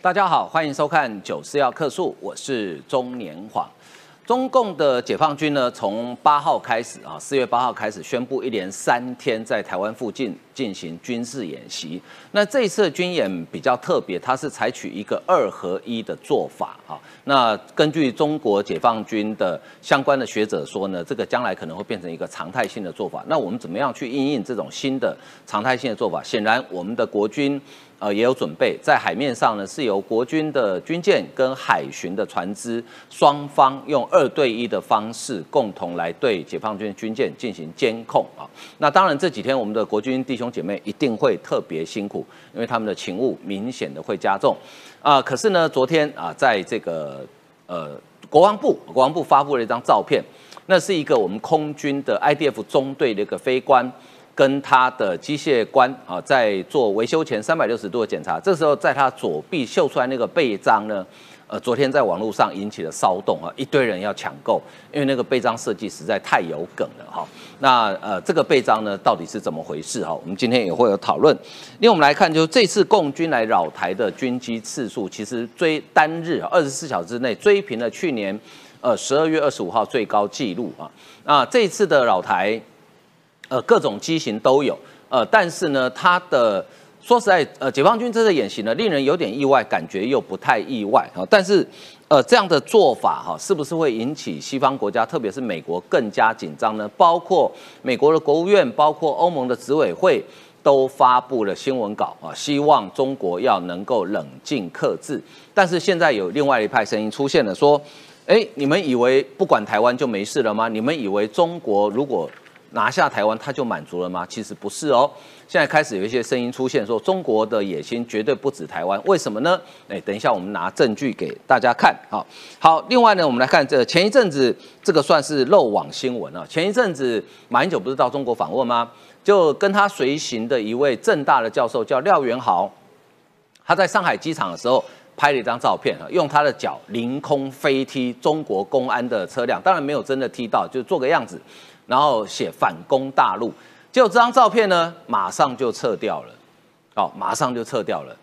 大家好，欢迎收看九四要客诉，我是中年晃。中共的解放军呢，从八号开始啊，四月八号开始宣布一连三天在台湾附近进行军事演习。那这次军演比较特别，它是采取一个二合一的做法啊。那根据中国解放军的相关的学者说呢，这个将来可能会变成一个常态性的做法。那我们怎么样去应应这种新的常态性的做法？显然，我们的国军。呃，也有准备，在海面上呢，是由国军的军舰跟海巡的船只双方用二对一的方式，共同来对解放军军舰进行监控啊。那当然这几天我们的国军弟兄姐妹一定会特别辛苦，因为他们的勤务明显的会加重啊。可是呢，昨天啊，在这个呃国防部，国防部发布了一张照片，那是一个我们空军的 IDF 中队的一个飞官。跟他的机械官啊，在做维修前三百六十度的检查，这时候在他左臂秀出来那个背章呢，呃，昨天在网络上引起了骚动啊，一堆人要抢购，因为那个背章设计实在太有梗了哈。那呃，这个背章呢，到底是怎么回事哈？我们今天也会有讨论。另外我们来看，就是这次共军来扰台的军机次数，其实追单日二十四小时之内追平了去年呃十二月二十五号最高纪录啊。那这一次的扰台。呃，各种机型都有，呃，但是呢，它的说实在，呃，解放军这次演习呢，令人有点意外，感觉又不太意外啊。但是，呃，这样的做法哈，是不是会引起西方国家，特别是美国更加紧张呢？包括美国的国务院，包括欧盟的执委会，都发布了新闻稿啊，希望中国要能够冷静克制。但是现在有另外一派声音出现了，说，哎，你们以为不管台湾就没事了吗？你们以为中国如果拿下台湾他就满足了吗？其实不是哦。现在开始有一些声音出现，说中国的野心绝对不止台湾。为什么呢？哎，等一下我们拿证据给大家看。好，好。另外呢，我们来看这前一阵子这个算是漏网新闻啊。前一阵子马英九不是到中国访问吗？就跟他随行的一位正大的教授叫廖元豪，他在上海机场的时候拍了一张照片啊，用他的脚凌空飞踢中国公安的车辆，当然没有真的踢到，就做个样子。然后写反攻大陆，结果这张照片呢，马上就撤掉了，好，马上就撤掉了，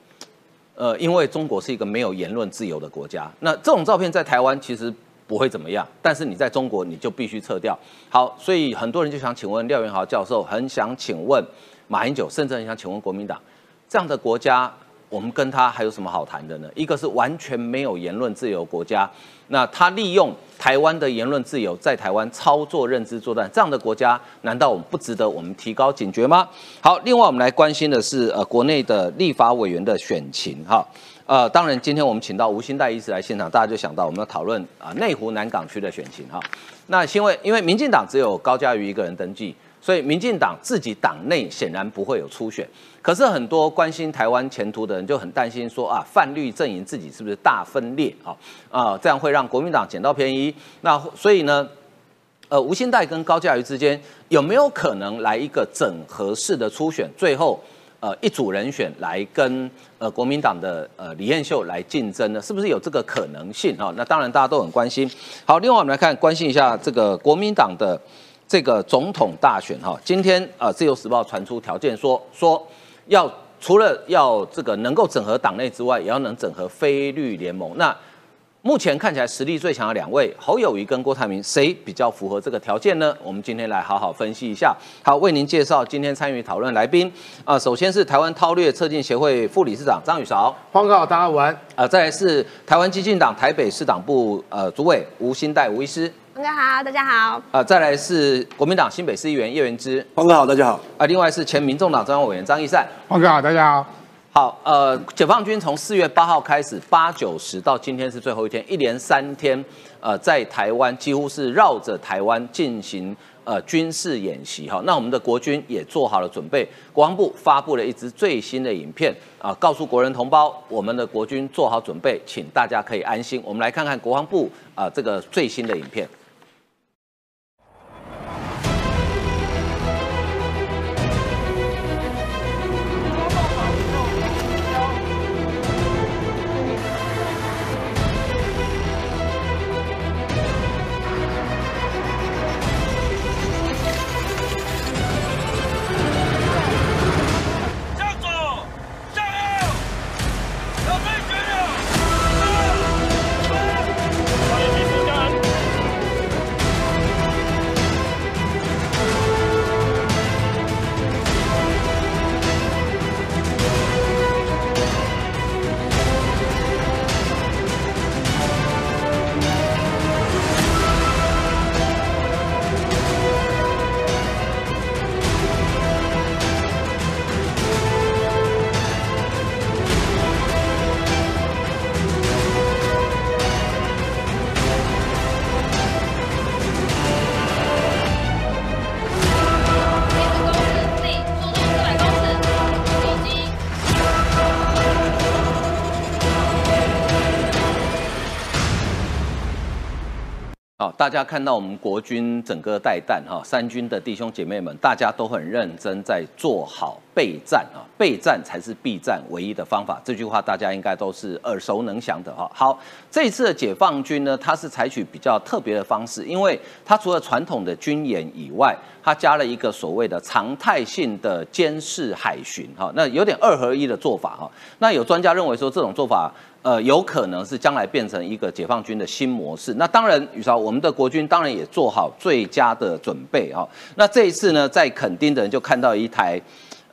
呃，因为中国是一个没有言论自由的国家，那这种照片在台湾其实不会怎么样，但是你在中国你就必须撤掉。好，所以很多人就想请问廖元豪教授，很想请问马英九，甚至很想请问国民党，这样的国家。我们跟他还有什么好谈的呢？一个是完全没有言论自由国家，那他利用台湾的言论自由在台湾操作认知作战，这样的国家难道我们不值得我们提高警觉吗？好，另外我们来关心的是呃国内的立法委员的选情哈，呃当然今天我们请到吴新代医师来现场，大家就想到我们要讨论啊内湖南港区的选情哈，那因为因为民进党只有高嘉瑜一个人登记。所以，民进党自己党内显然不会有初选，可是很多关心台湾前途的人就很担心说啊，泛绿阵营自己是不是大分裂啊？啊，这样会让国民党捡到便宜。那所以呢，呃，吴兴代跟高嘉瑜之间有没有可能来一个整合式的初选？最后，呃，一组人选来跟呃国民党的呃李彦秀来竞争呢？是不是有这个可能性啊？那当然大家都很关心。好，另外我们来看关心一下这个国民党的。这个总统大选哈，今天呃，自由时报传出条件说说要除了要这个能够整合党内之外，也要能整合非绿联盟。那目前看起来实力最强的两位侯友谊跟郭台铭，谁比较符合这个条件呢？我们今天来好好分析一下。好，为您介绍今天参与讨论来宾啊，首先是台湾韬略策进协会副理事长张宇韶，黄哥好，大家晚。啊，再来是台湾激进党台北市党部呃主委吴新代吴医师。黄哥好，大家好。呃，再来是国民党新北市议员叶元之。黄哥好，大家好。啊，另外是前民众党中央委员张义善。黄哥好，大家好。好，呃，解放军从四月八号开始，八九十到今天是最后一天，一连三天，呃，在台湾几乎是绕着台湾进行呃军事演习哈。那我们的国军也做好了准备，国防部发布了一支最新的影片啊，告诉国人同胞，我们的国军做好准备，请大家可以安心。我们来看看国防部啊这个最新的影片。大家看到我们国军整个带弹哈，三军的弟兄姐妹们，大家都很认真在做好备战啊，备战才是避战唯一的方法。这句话大家应该都是耳熟能详的哈。好，这一次的解放军呢，它是采取比较特别的方式，因为它除了传统的军演以外，它加了一个所谓的常态性的监视海巡哈，那有点二合一的做法哈。那有专家认为说，这种做法。呃，有可能是将来变成一个解放军的新模式。那当然，宇超，我们的国军当然也做好最佳的准备啊。那这一次呢，在垦丁的人就看到一台，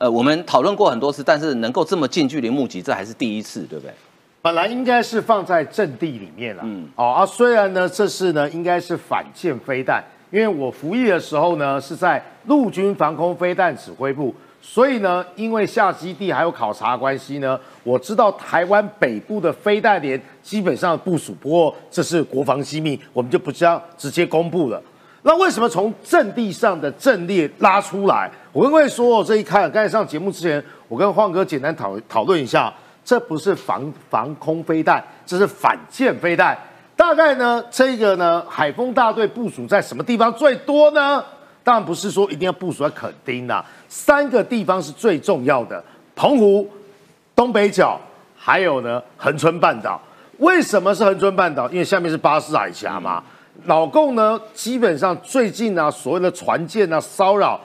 呃，我们讨论过很多次，但是能够这么近距离目击，这还是第一次，对不对？本来应该是放在阵地里面了，嗯，哦啊，虽然呢，这是呢，应该是反舰飞弹，因为我服役的时候呢，是在陆军防空飞弹指挥部。所以呢，因为下基地还有考察关系呢，我知道台湾北部的飞弹连基本上部署，不过这是国防机密，我们就不知道直接公布了。那为什么从阵地上的阵列拉出来？我跟各位说，这一看，刚才上节目之前，我跟晃哥简单讨讨论一下，这不是防防空飞弹，这是反舰飞弹。大概呢，这个呢，海风大队部署在什么地方最多呢？当然不是说一定要部署在垦丁呐，三个地方是最重要的：澎湖、东北角，还有呢恒春半岛。为什么是恒春半岛？因为下面是巴士海峡嘛。老共呢，基本上最近呢，所谓的船舰啊骚扰，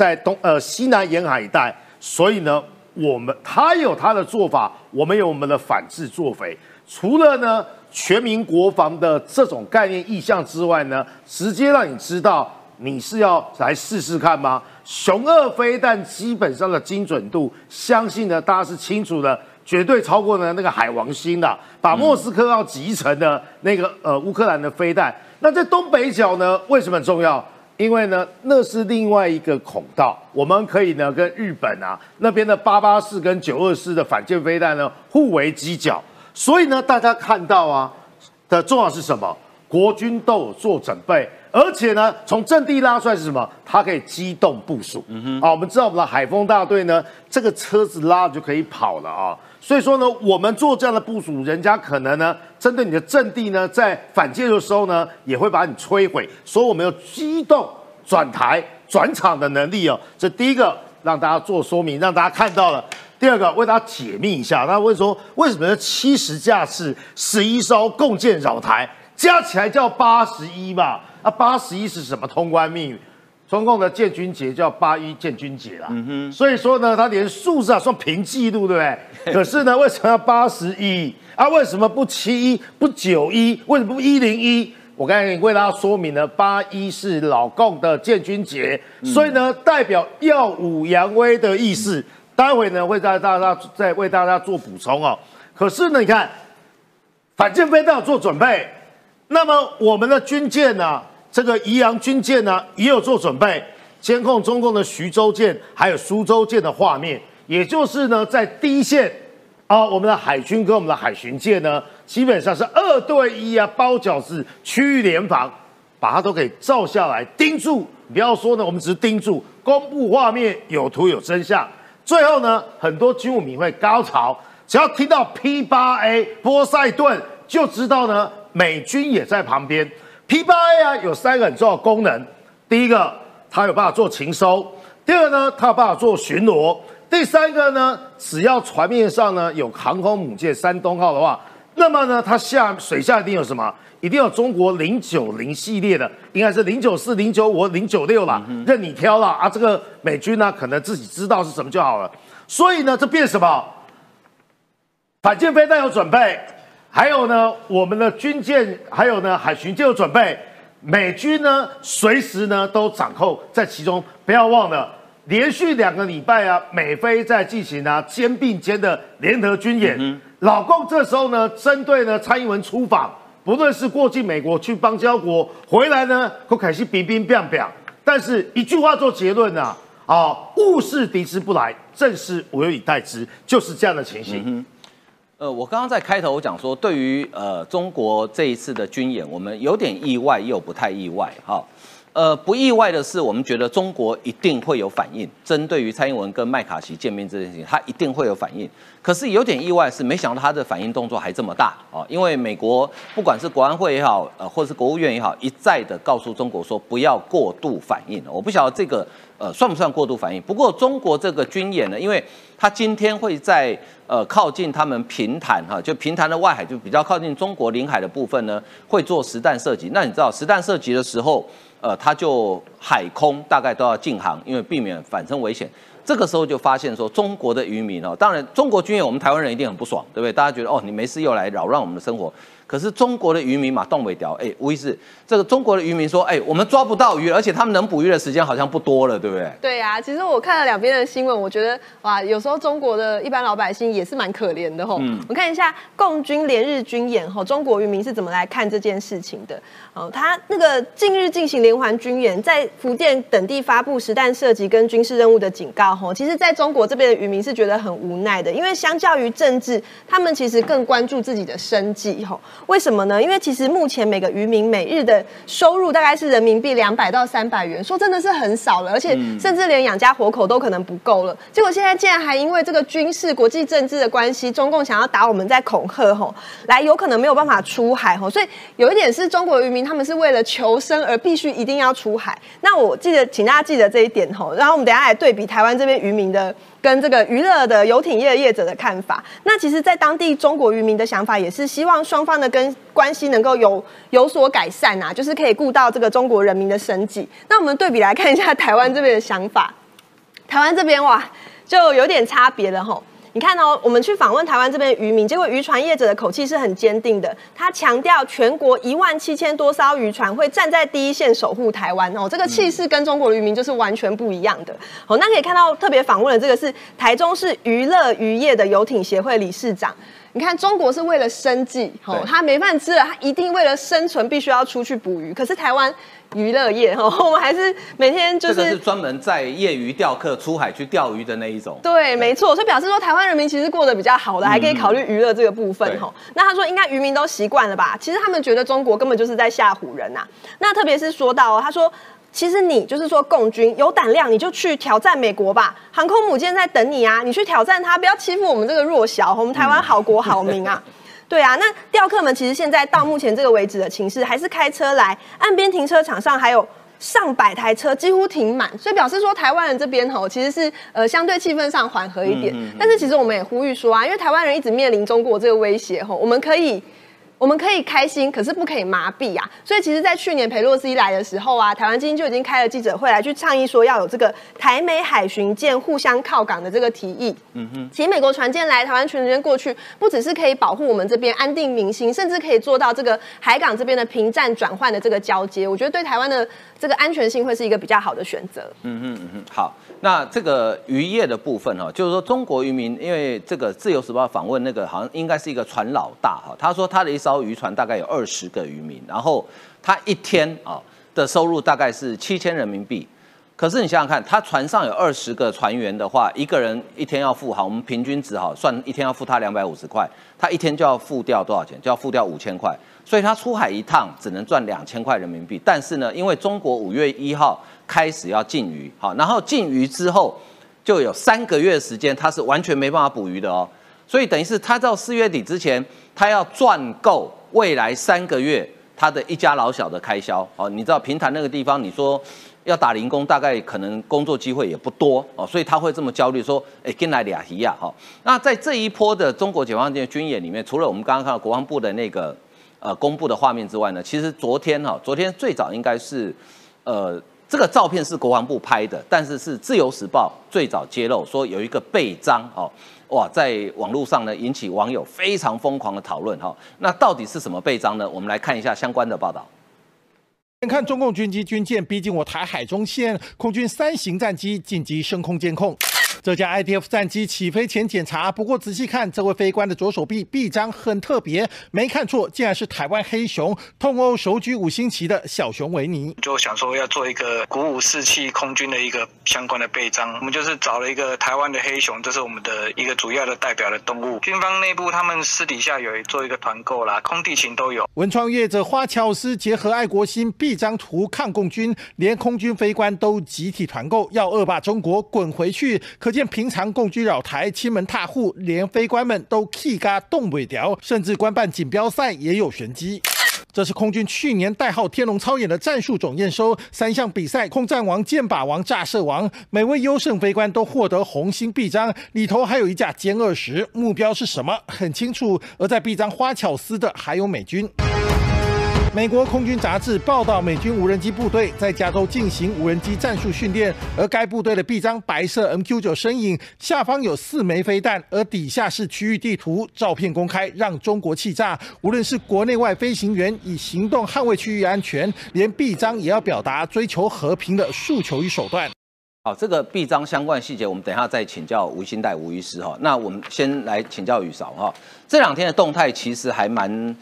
在东呃西南沿海一带，所以呢，我们他有他的做法，我们有我们的反制作为。除了呢全民国防的这种概念意向之外呢，直接让你知道。你是要来试试看吗？雄二飞弹基本上的精准度，相信呢大家是清楚的，绝对超过呢那个海王星的，把莫斯科要集成的那个呃乌克兰的飞弹。那在东北角呢，为什么重要？因为呢那是另外一个孔道，我们可以呢跟日本啊那边的八八四跟九二四的反舰飞弹呢互为犄角。所以呢大家看到啊的重要是什么？国军都有做准备。而且呢，从阵地拉出来是什么？它可以机动部署。嗯哼，啊，我们知道我们的海风大队呢，这个车子拉就可以跑了啊。所以说呢，我们做这样的部署，人家可能呢，针对你的阵地呢，在反击的时候呢，也会把你摧毁。所以我们有机动转台转场的能力哦。这第一个让大家做说明，让大家看到了。第二个为大家解密一下，那问说为什么七十架次十一艘共建扰台，加起来叫八十一嘛？那八十一是什么通关密语？中共的建军节叫八一建军节啦。嗯哼，所以说呢，他连数字啊算平记录，对不对？可是呢，为什么要八十一？啊，为什么不七一不九一？为什么不一零一？我刚才为大家说明了，八一是老共的建军节，所以呢，代表耀武扬威的意思。待会呢，会在大家再为大家做补充哦。可是呢，你看，反舰飞弹做准备，那么我们的军舰呢？这个宜阳军舰呢，也有做准备，监控中共的徐州舰还有苏州舰的画面，也就是呢，在第一线啊，我们的海军跟我们的海巡舰呢，基本上是二对一啊，包饺子区域联防，把它都给照下来，盯住。不要说呢，我们只是盯住，公布画面有图有真相。最后呢，很多军武迷会高潮，只要听到 P 八 A 波塞顿，就知道呢，美军也在旁边。P 八 A 啊，有三个很重要的功能。第一个，它有办法做情收；第二个呢，它有办法做巡逻；第三个呢，只要船面上呢有航空母舰山东号的话，那么呢，它下水下一定有什么？一定有中国零九零系列的，应该是零九四、零九五、零九六啦，任你挑了啊。这个美军呢，可能自己知道是什么就好了。所以呢，这变什么？反舰飞弹有准备。还有呢，我们的军舰，还有呢海巡就有准备，美军呢随时呢都掌控在其中。不要忘了，连续两个礼拜啊，美菲在进行啊肩并肩的联合军演。老共这时候呢，针对呢蔡英文出访，不论是过境美国去邦交国，回来呢，都开始兵兵变变。但是一句话做结论呐，啊，物是敌之不来，正是我有以待之，就是这样的情形。呃，我刚刚在开头讲说，对于呃中国这一次的军演，我们有点意外，又不太意外。哈，呃，不意外的是，我们觉得中国一定会有反应，针对于蔡英文跟麦卡锡见面这件事情，他一定会有反应。可是有点意外是，没想到他的反应动作还这么大哦，因为美国不管是国安会也好，呃，或是国务院也好，一再的告诉中国说不要过度反应。我不晓得这个呃算不算过度反应。不过中国这个军演呢，因为他今天会在呃靠近他们平潭哈，就平潭的外海，就比较靠近中国领海的部分呢，会做实弹射击。那你知道实弹射击的时候？呃，他就海空大概都要禁航，因为避免反生危险。这个时候就发现说，中国的渔民哦，当然中国军演，我们台湾人一定很不爽，对不对？大家觉得哦，你没事又来扰乱我们的生活。可是中国的渔民嘛，动尾条，哎，无疑是这个中国的渔民说，哎，我们抓不到鱼，而且他们能捕鱼的时间好像不多了，对不对？对呀，其实我看了两边的新闻，我觉得哇，有时候中国的一般老百姓也是蛮可怜的吼。嗯，我看一下共军连日军演吼，中国渔民是怎么来看这件事情的？哦，他那个近日进行连环军演，在福建等地发布实弹射击跟军事任务的警告吼，其实在中国这边的渔民是觉得很无奈的，因为相较于政治，他们其实更关注自己的生计吼。为什么呢？因为其实目前每个渔民每日的收入大概是人民币两百到三百元，说真的是很少了，而且甚至连养家活口都可能不够了。结果现在竟然还因为这个军事、国际政治的关系，中共想要打我们，在恐吓吼，来有可能没有办法出海吼。所以有一点是中国渔民他们是为了求生而必须一定要出海。那我记得，请大家记得这一点吼。然后我们等下来对比台湾这边渔民的。跟这个娱乐的游艇业业者的看法，那其实，在当地中国渔民的想法也是希望双方的跟关系能够有有所改善啊，就是可以顾到这个中国人民的生计。那我们对比来看一下台湾这边的想法，台湾这边哇，就有点差别了吼。你看哦，我们去访问台湾这边渔民，结果渔船业者的口气是很坚定的。他强调，全国一万七千多艘渔船会站在第一线守护台湾哦，这个气势跟中国的渔民就是完全不一样的。哦，那可以看到特别访问的这个是台中市娱乐渔业的游艇协会理事长。你看，中国是为了生计，哦，他没饭吃了，他一定为了生存必须要出去捕鱼。可是台湾娱乐业，哈，我们还是每天就是这个是专门在业余钓客出海去钓鱼的那一种。对，没错，所以表示说台湾人民其实过得比较好的，还可以考虑娱乐这个部分，哈。那他说应该渔民都习惯了吧？其实他们觉得中国根本就是在吓唬人呐。那特别是说到，他说。其实你就是说，共军有胆量，你就去挑战美国吧。航空母舰在等你啊，你去挑战他，不要欺负我们这个弱小，我们台湾好国好民啊。对啊，那钓客们其实现在到目前这个为止的情势，还是开车来岸边停车场上还有上百台车几乎停满，所以表示说台湾人这边吼其实是呃相对气氛上缓和一点。但是其实我们也呼吁说啊，因为台湾人一直面临中国这个威胁吼，我们可以。我们可以开心，可是不可以麻痹啊！所以其实，在去年佩洛西来的时候啊，台湾基金就已经开了记者会来去倡议说，要有这个台美海巡舰互相靠港的这个提议。嗯哼，请美国船舰来台湾全权过去，不只是可以保护我们这边安定民心，甚至可以做到这个海港这边的平战转换的这个交接。我觉得对台湾的这个安全性会是一个比较好的选择。嗯哼嗯哼，好。那这个渔业的部分哈，就是说中国渔民，因为这个自由时报访问那个好像应该是一个船老大哈，他说他的一艘渔船大概有二十个渔民，然后他一天啊的收入大概是七千人民币。可是你想想看，他船上有二十个船员的话，一个人一天要付好，我们平均值哈算一天要付他两百五十块，他一天就要付掉多少钱？就要付掉五千块，所以他出海一趟只能赚两千块人民币。但是呢，因为中国五月一号开始要禁渔，好，然后禁渔之后就有三个月时间，他是完全没办法捕鱼的哦。所以等于是他到四月底之前，他要赚够未来三个月他的一家老小的开销。哦，你知道平潭那个地方，你说。要打零工，大概可能工作机会也不多哦，所以他会这么焦虑，说：“哎，跟来俩提亚哈。”那在这一波的中国解放军军演里面，除了我们刚刚看到国防部的那个呃公布的画面之外呢，其实昨天哈，昨天最早应该是呃这个照片是国防部拍的，但是是自由时报最早揭露说有一个背章哦，哇，在网络上呢引起网友非常疯狂的讨论哈。那到底是什么背章呢？我们来看一下相关的报道。先看中共军机军舰逼近我台海中线，空军三型战机紧急升空监控。这架 IDF 战机起飞前检查，不过仔细看，这位飞官的左手臂臂章很特别，没看错，竟然是台湾黑熊，痛殴手举五星旗的小熊维尼。就想说要做一个鼓舞士气空军的一个相关的背章，我们就是找了一个台湾的黑熊，这是我们的一个主要的代表的动物。军方内部他们私底下有做一个团购啦，空地勤都有。文创业者花巧思结合爱国心，臂章图抗共军，连空军飞官都集体团购，要恶霸中国滚回去。可可见平常共居扰台、亲门踏户，连飞官们都气嘎动不了，甚至官办锦标赛也有玄机。这是空军去年代号“天龙操演”的战术总验收，三项比赛，空战王、箭靶王、炸射王，每位优胜飞官都获得红星臂章，里头还有一架歼二十。目标是什么？很清楚。而在臂章花巧思的还有美军。美国空军杂志报道，美军无人机部队在加州进行无人机战术训练，而该部队的臂章白色 MQ9 身影，下方有四枚飞弹，而底下是区域地图。照片公开，让中国气炸。无论是国内外飞行员以行动捍卫区域安全，连臂章也要表达追求和平的诉求与手段。好，这个臂章相关细节，我们等一下再请教吴新代吴医师哈。那我们先来请教宇韶哈，这两天的动态其实还蛮。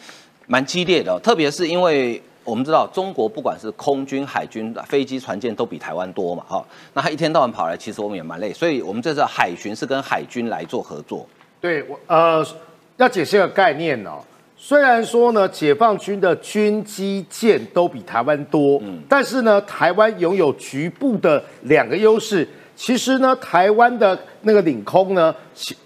蛮激烈的，特别是因为我们知道中国不管是空军、海军、飞机、船舰都比台湾多嘛，哈，那他一天到晚跑来，其实我们也蛮累，所以我们这次海巡是跟海军来做合作。对，我呃要解释个概念哦，虽然说呢，解放军的军机舰都比台湾多，嗯，但是呢，台湾拥有局部的两个优势。其实呢，台湾的那个领空呢，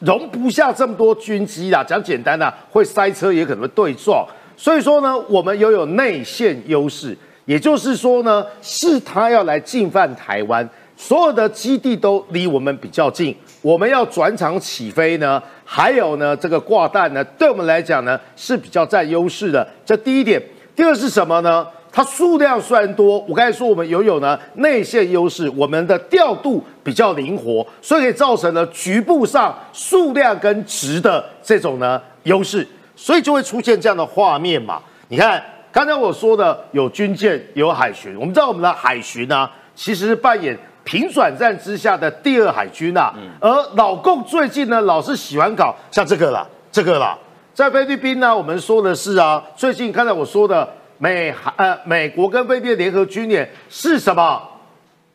容不下这么多军机啦。讲简单的，会塞车，也可能会对撞。所以说呢，我们拥有内线优势，也就是说呢，是他要来进犯台湾，所有的基地都离我们比较近，我们要转场起飞呢，还有呢这个挂弹呢，对我们来讲呢是比较占优势的。这第一点，第二是什么呢？它数量虽然多，我刚才说我们拥有呢内线优势，我们的调度比较灵活，所以可以造成了局部上数量跟值的这种呢优势。所以就会出现这样的画面嘛？你看刚才我说的有军舰有海巡，我们知道我们的海巡呢，其实是扮演平转战之下的第二海军呐。而老共最近呢，老是喜欢搞像这个了，这个了，在菲律宾呢，我们说的是啊，最近刚才我说的美呃美国跟菲律宾联合军演是什么？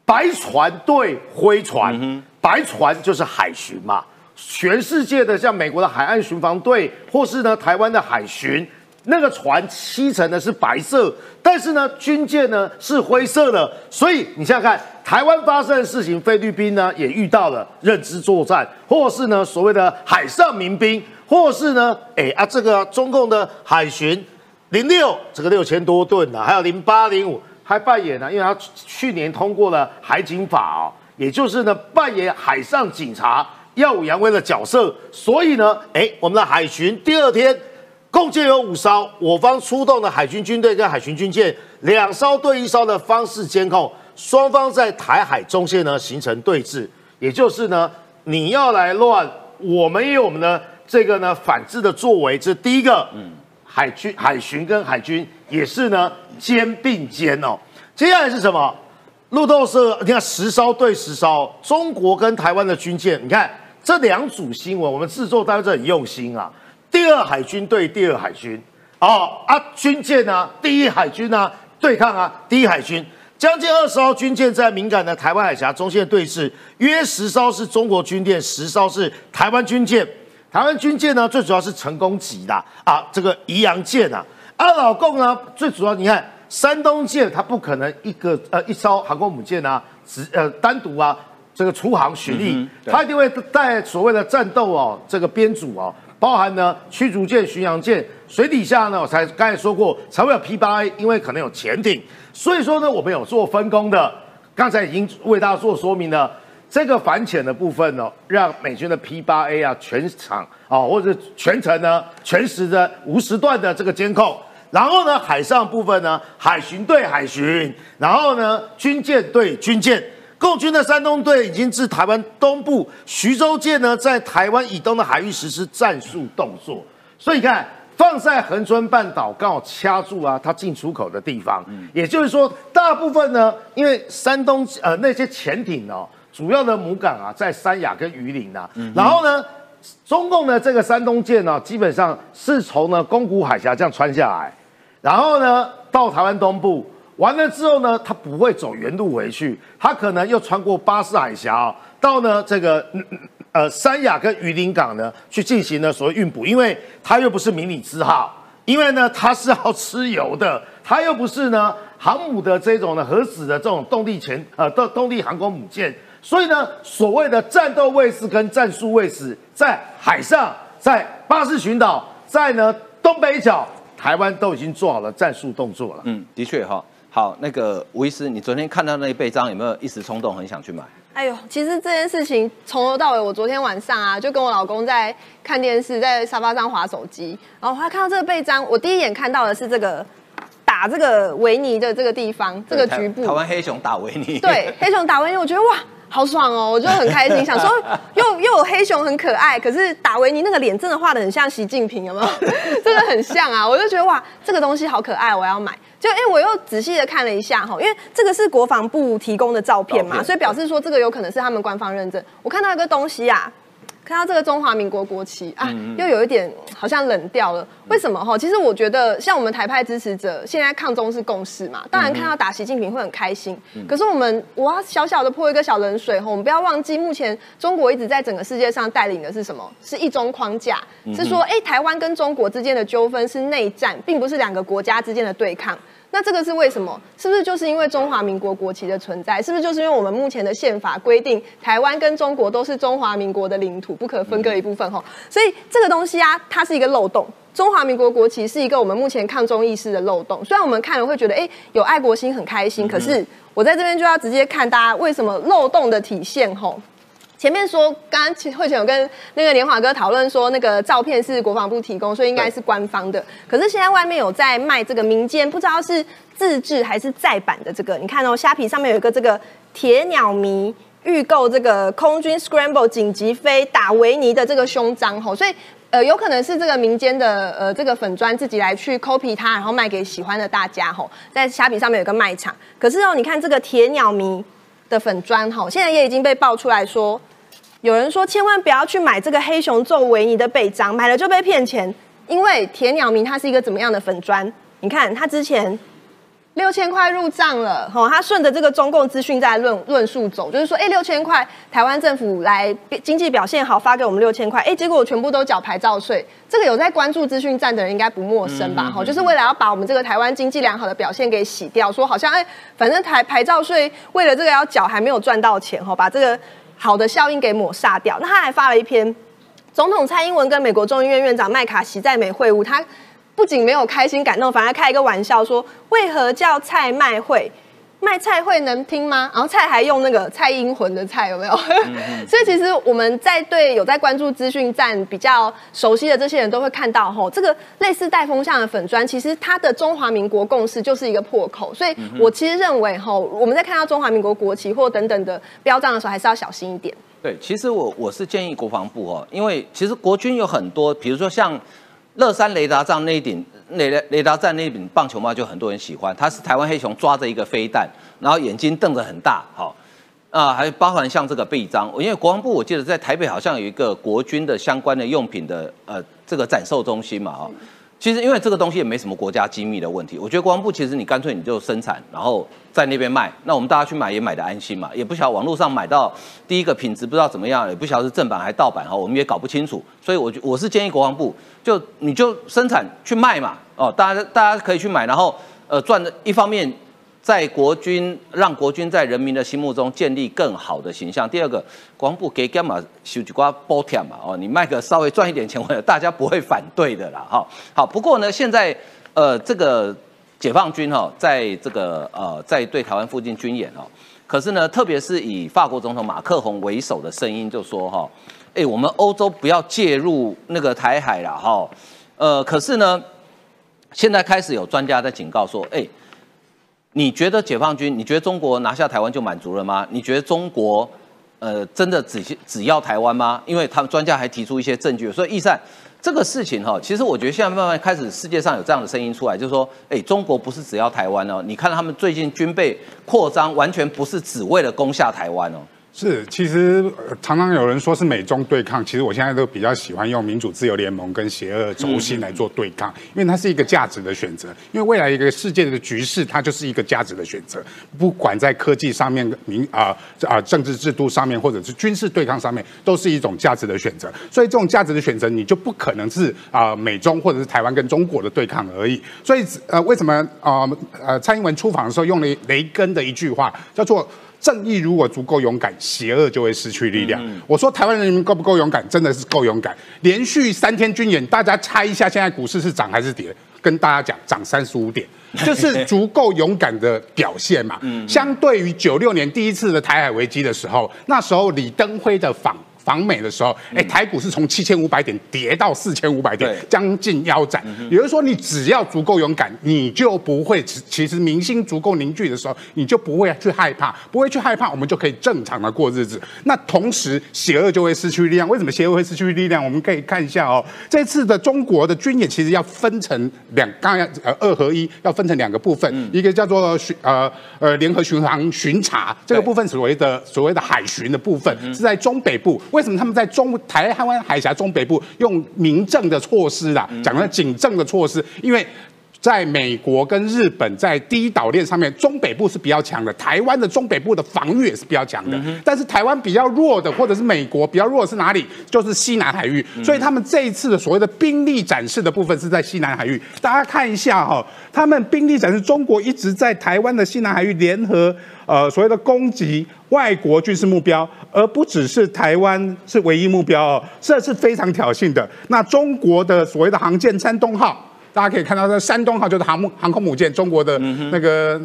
白船对灰船，白船就是海巡嘛。全世界的像美国的海岸巡防队，或是呢台湾的海巡，那个船七成的是白色，但是呢军舰呢是灰色的。所以你想想看，台湾发生的事情，菲律宾呢也遇到了认知作战，或是呢所谓的海上民兵，或是呢哎啊这个中共的海巡零六这个六千多吨的，还有零八零五还扮演呢，因为他去年通过了海警法哦，也就是呢扮演海上警察。耀武扬威的角色，所以呢，哎，我们的海巡第二天共计有五艘，我方出动的海军军队跟海巡军舰两艘对一艘的方式监控，双方在台海中线呢形成对峙，也就是呢，你要来乱，我们也有我们的这个呢反制的作为，这第一个。嗯，海军海巡跟海军也是呢肩并肩哦。接下来是什么？路透社，你看十艘对十艘，中国跟台湾的军舰，你看。这两组新闻，我们制作单位很用心啊。第二海军对第二海军，哦啊，军舰呢？第一海军呢？对抗啊，第一海军，将近二十艘军舰在敏感的台湾海峡中线对峙，约十艘是中国军舰，十艘是台湾军舰。台湾军舰呢，最主要是成功级的啊，这个宜阳舰啊。啊，老共呢，最主要你看山东舰，它不可能一个呃一艘航空母舰啊，只呃单独啊。这个出航巡力，他一定会带所谓的战斗哦，这个编组哦，包含呢驱逐舰、巡洋舰，水底下呢，我才刚才说过，才会有 P 八 A，因为可能有潜艇，所以说呢，我们有做分工的，刚才已经为大家做说明了，这个反潜的部分呢，让美军的 P 八 A 啊全场啊，或者全程呢全时的无时段的这个监控，然后呢海上部分呢海巡对海巡，然后呢军舰对军舰。共军的山东队已经至台湾东部徐州舰呢，在台湾以东的海域实施战术动作。所以你看，放在横春半岛刚好掐住啊，它进出口的地方。嗯也就是说，大部分呢，因为山东呃那些潜艇哦，主要的母港啊在三亚跟榆林呐。然后呢，中共的这个山东舰呢，基本上是从呢宫古海峡这样穿下来，然后呢到台湾东部，完了之后呢，它不会走原路回去，它可能又穿过巴士海峡到呢这个。呃，三亚跟榆林港呢，去进行呢所谓运补，因为它又不是迷你之号，因为呢它是要吃油的，它又不是呢航母的这种呢核子的这种动力前呃动动力航空母舰，所以呢所谓的战斗卫士跟战术卫士在海上，在巴士群岛，在呢东北角，台湾都已经做好了战术动作了。嗯，的确哈，好，那个吴医师，你昨天看到那一倍章有没有一时冲动很想去买？哎呦，其实这件事情从头到尾，我昨天晚上啊，就跟我老公在看电视，在沙发上划手机，然后他看到这个背章，我第一眼看到的是这个打这个维尼的这个地方，这个局部。台湾黑熊打维尼。对，黑熊打维尼，我觉得哇，好爽哦，我就很开心，想说 又又有黑熊很可爱，可是打维尼那个脸真的画的很像习近平，有没有？真的很像啊，我就觉得哇，这个东西好可爱，我要买。就哎，我又仔细的看了一下哈，因为这个是国防部提供的照片嘛，所以表示说这个有可能是他们官方认证。我看到一个东西啊，看到这个中华民国国旗啊，又有一点好像冷掉了。为什么哈？其实我觉得像我们台派支持者现在抗中是共识嘛，当然看到打习近平会很开心。可是我们我要小小的泼一个小冷水哈，我们不要忘记，目前中国一直在整个世界上带领的是什么？是一中框架，是说哎，台湾跟中国之间的纠纷是内战，并不是两个国家之间的对抗。那这个是为什么？是不是就是因为中华民国国旗的存在？是不是就是因为我们目前的宪法规定，台湾跟中国都是中华民国的领土，不可分割一部分？吼，所以这个东西啊，它是一个漏洞。中华民国国旗是一个我们目前抗中意识的漏洞。虽然我们看了会觉得，哎，有爱国心很开心，可是我在这边就要直接看大家为什么漏洞的体现，吼。前面说，刚刚会前有跟那个年华哥讨论说，那个照片是国防部提供，所以应该是官方的。可是现在外面有在卖这个民间，不知道是自制还是再版的这个。你看哦，虾皮上面有一个这个铁鸟迷预购这个空军 Scramble 紧急飞打维尼的这个胸章吼，所以呃有可能是这个民间的呃这个粉砖自己来去 copy 它，然后卖给喜欢的大家吼，在虾皮上面有个卖场。可是哦，你看这个铁鸟迷的粉砖吼，现在也已经被爆出来说。有人说千万不要去买这个黑熊做维尼的背章，买了就被骗钱。因为铁鸟明它是一个怎么样的粉砖？你看它之前六千块入账了，吼，他顺着这个中共资讯在论论述走，就是说，哎，六千块台湾政府来经济表现好发给我们六千块，哎，结果我全部都缴牌照税。这个有在关注资讯站的人应该不陌生吧？吼，就是为了要把我们这个台湾经济良好的表现给洗掉，说好像哎，反正台牌照税为了这个要缴，还没有赚到钱，吼，把这个。好的效应给抹杀掉。那他还发了一篇，总统蔡英文跟美国众议院院长麦卡锡在美会晤，他不仅没有开心感动，反而开一个玩笑说：为何叫菜卖会？卖菜会能听吗？然后菜还用那个蔡英魂的菜有没有？所以其实我们在对有在关注资讯站比较熟悉的这些人都会看到吼，这个类似带风向的粉砖，其实它的中华民国共识就是一个破口。所以我其实认为吼，我们在看到中华民国国旗或等等的标章的时候，还是要小心一点。对，其实我我是建议国防部哦，因为其实国军有很多，比如说像乐山雷达站那顶。雷雷达站那顶棒球帽就很多人喜欢，它是台湾黑熊抓着一个飞弹，然后眼睛瞪着很大，好啊，还有包含像这个臂章，因为国防部我记得在台北好像有一个国军的相关的用品的呃这个展售中心嘛，哈。其实因为这个东西也没什么国家机密的问题，我觉得国防部其实你干脆你就生产，然后在那边卖，那我们大家去买也买的安心嘛，也不晓得网络上买到第一个品质不知道怎么样，也不晓得是正版还是盗版哈，我们也搞不清楚，所以我我是建议国防部就你就生产去卖嘛，哦，大家大家可以去买，然后呃赚的一方面。在国军让国军在人民的心目中建立更好的形象。第二个，国防部给干嘛收几瓜补贴嘛？哦，你卖个稍微赚一点钱，我大家不会反对的啦。哈，好。不过呢，现在呃，这个解放军哈，在这个呃，在对台湾附近军演哦，可是呢，特别是以法国总统马克宏为首的声音就说哈，哎，我们欧洲不要介入那个台海了哈。呃，可是呢，现在开始有专家在警告说，哎。你觉得解放军？你觉得中国拿下台湾就满足了吗？你觉得中国，呃，真的只只要台湾吗？因为他们专家还提出一些证据，所以易善这个事情哈，其实我觉得现在慢慢开始世界上有这样的声音出来，就是说，哎，中国不是只要台湾哦，你看他们最近军备扩张，完全不是只为了攻下台湾哦。是，其实常常有人说是美中对抗，其实我现在都比较喜欢用民主自由联盟跟邪恶轴心来做对抗，因为它是一个价值的选择。因为未来一个世界的局势，它就是一个价值的选择，不管在科技上面、民啊啊政治制度上面，或者是军事对抗上面，都是一种价值的选择。所以这种价值的选择，你就不可能是啊美中或者是台湾跟中国的对抗而已。所以呃，为什么啊呃蔡英文出访的时候用了雷根的一句话，叫做？正义如果足够勇敢，邪恶就会失去力量。我说台湾人民够不够勇敢？真的是够勇敢。连续三天军演，大家猜一下，现在股市是涨还是跌？跟大家讲，涨三十五点，这是足够勇敢的表现嘛？相对于九六年第一次的台海危机的时候，那时候李登辉的访。访美的时候，哎，台股是从七千五百点跌到四千五百点，将近腰斩。也就是说，你只要足够勇敢，你就不会。其实民心足够凝聚的时候，你就不会去害怕，不会去害怕，我们就可以正常的过日子。那同时，邪恶就会失去力量。为什么邪恶会失去力量？我们可以看一下哦，这次的中国的军演其实要分成两，刚刚呃二合一，要分成两个部分，一个叫做巡呃呃联合巡航巡查，这个部分所谓的所谓的海巡的部分是在中北部。为什么他们在中台湾海峡中北部用民政的措施啦，讲的警政的措施？因为在美国跟日本在第一岛链上面，中北部是比较强的，台湾的中北部的防御也是比较强的。但是台湾比较弱的，或者是美国比较弱的是哪里？就是西南海域。所以他们这一次的所谓的兵力展示的部分是在西南海域。大家看一下哈，他们兵力展示，中国一直在台湾的西南海域联合。呃，所谓的攻击外国军事目标，而不只是台湾是唯一目标哦，这是非常挑衅的。那中国的所谓的航舰山东号，大家可以看到，这山东号就是航母航空母舰，中国的那个。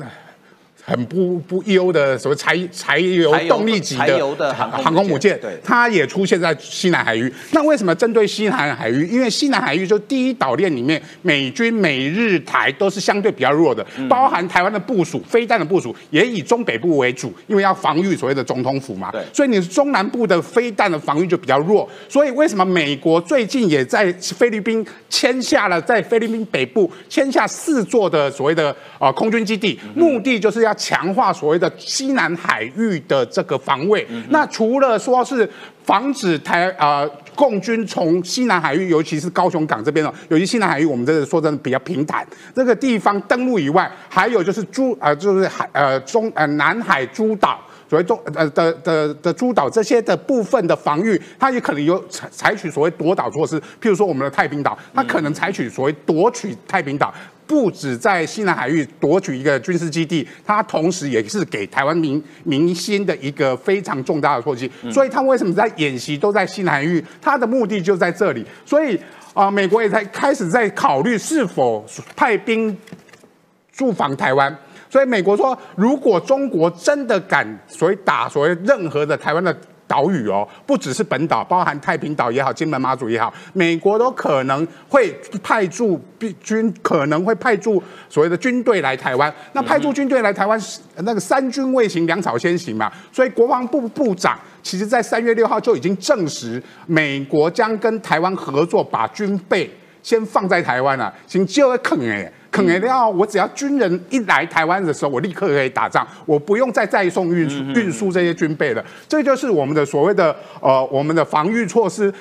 很不不优的所谓柴柴油动力级的航空母舰，它也出现在西南海域。那为什么针对西南海域？因为西南海域就第一岛链里面，美军美日台都是相对比较弱的，包含台湾的部署、飞弹的部署也以中北部为主，因为要防御所谓的总统府嘛。所以你中南部的飞弹的防御就比较弱。所以为什么美国最近也在菲律宾签下了在菲律宾北部签下四座的所谓的呃空军基地，目的就是要。强化所谓的西南海域的这个防卫，那除了说是防止台啊共军从西南海域，尤其是高雄港这边哦，尤其西南海域，我们这说真的比较平坦，这个地方登陆以外，还有就是诸啊就是海呃中呃南海诸岛，所谓中呃的的的诸岛这些的部分的防御，它也可能有采采取所谓夺岛措施，譬如说我们的太平岛，它可能采取所谓夺取太平岛。不止在西南海域夺取一个军事基地，它同时也是给台湾民民心的一个非常重大的措击。所以，他为什么在演习都在西南海域？他的目的就在这里。所以啊，美国也在开始在考虑是否派兵驻防台湾。所以，美国说，如果中国真的敢所谓打所谓任何的台湾的。岛屿哦，不只是本岛，包含太平岛也好，金门、马祖也好，美国都可能会派驻军，可能会派驻所谓的军队来台湾。那派驻军队来台湾，那个三军未行，粮草先行嘛。所以国防部部长其实在三月六号就已经证实，美国将跟台湾合作，把军备先放在台湾了，请就会坑哎。可能要我只要军人一来台湾的时候，我立刻可以打仗，我不用再再送运输运输这些军备了。这就是我们的所谓的呃我们的防御措施。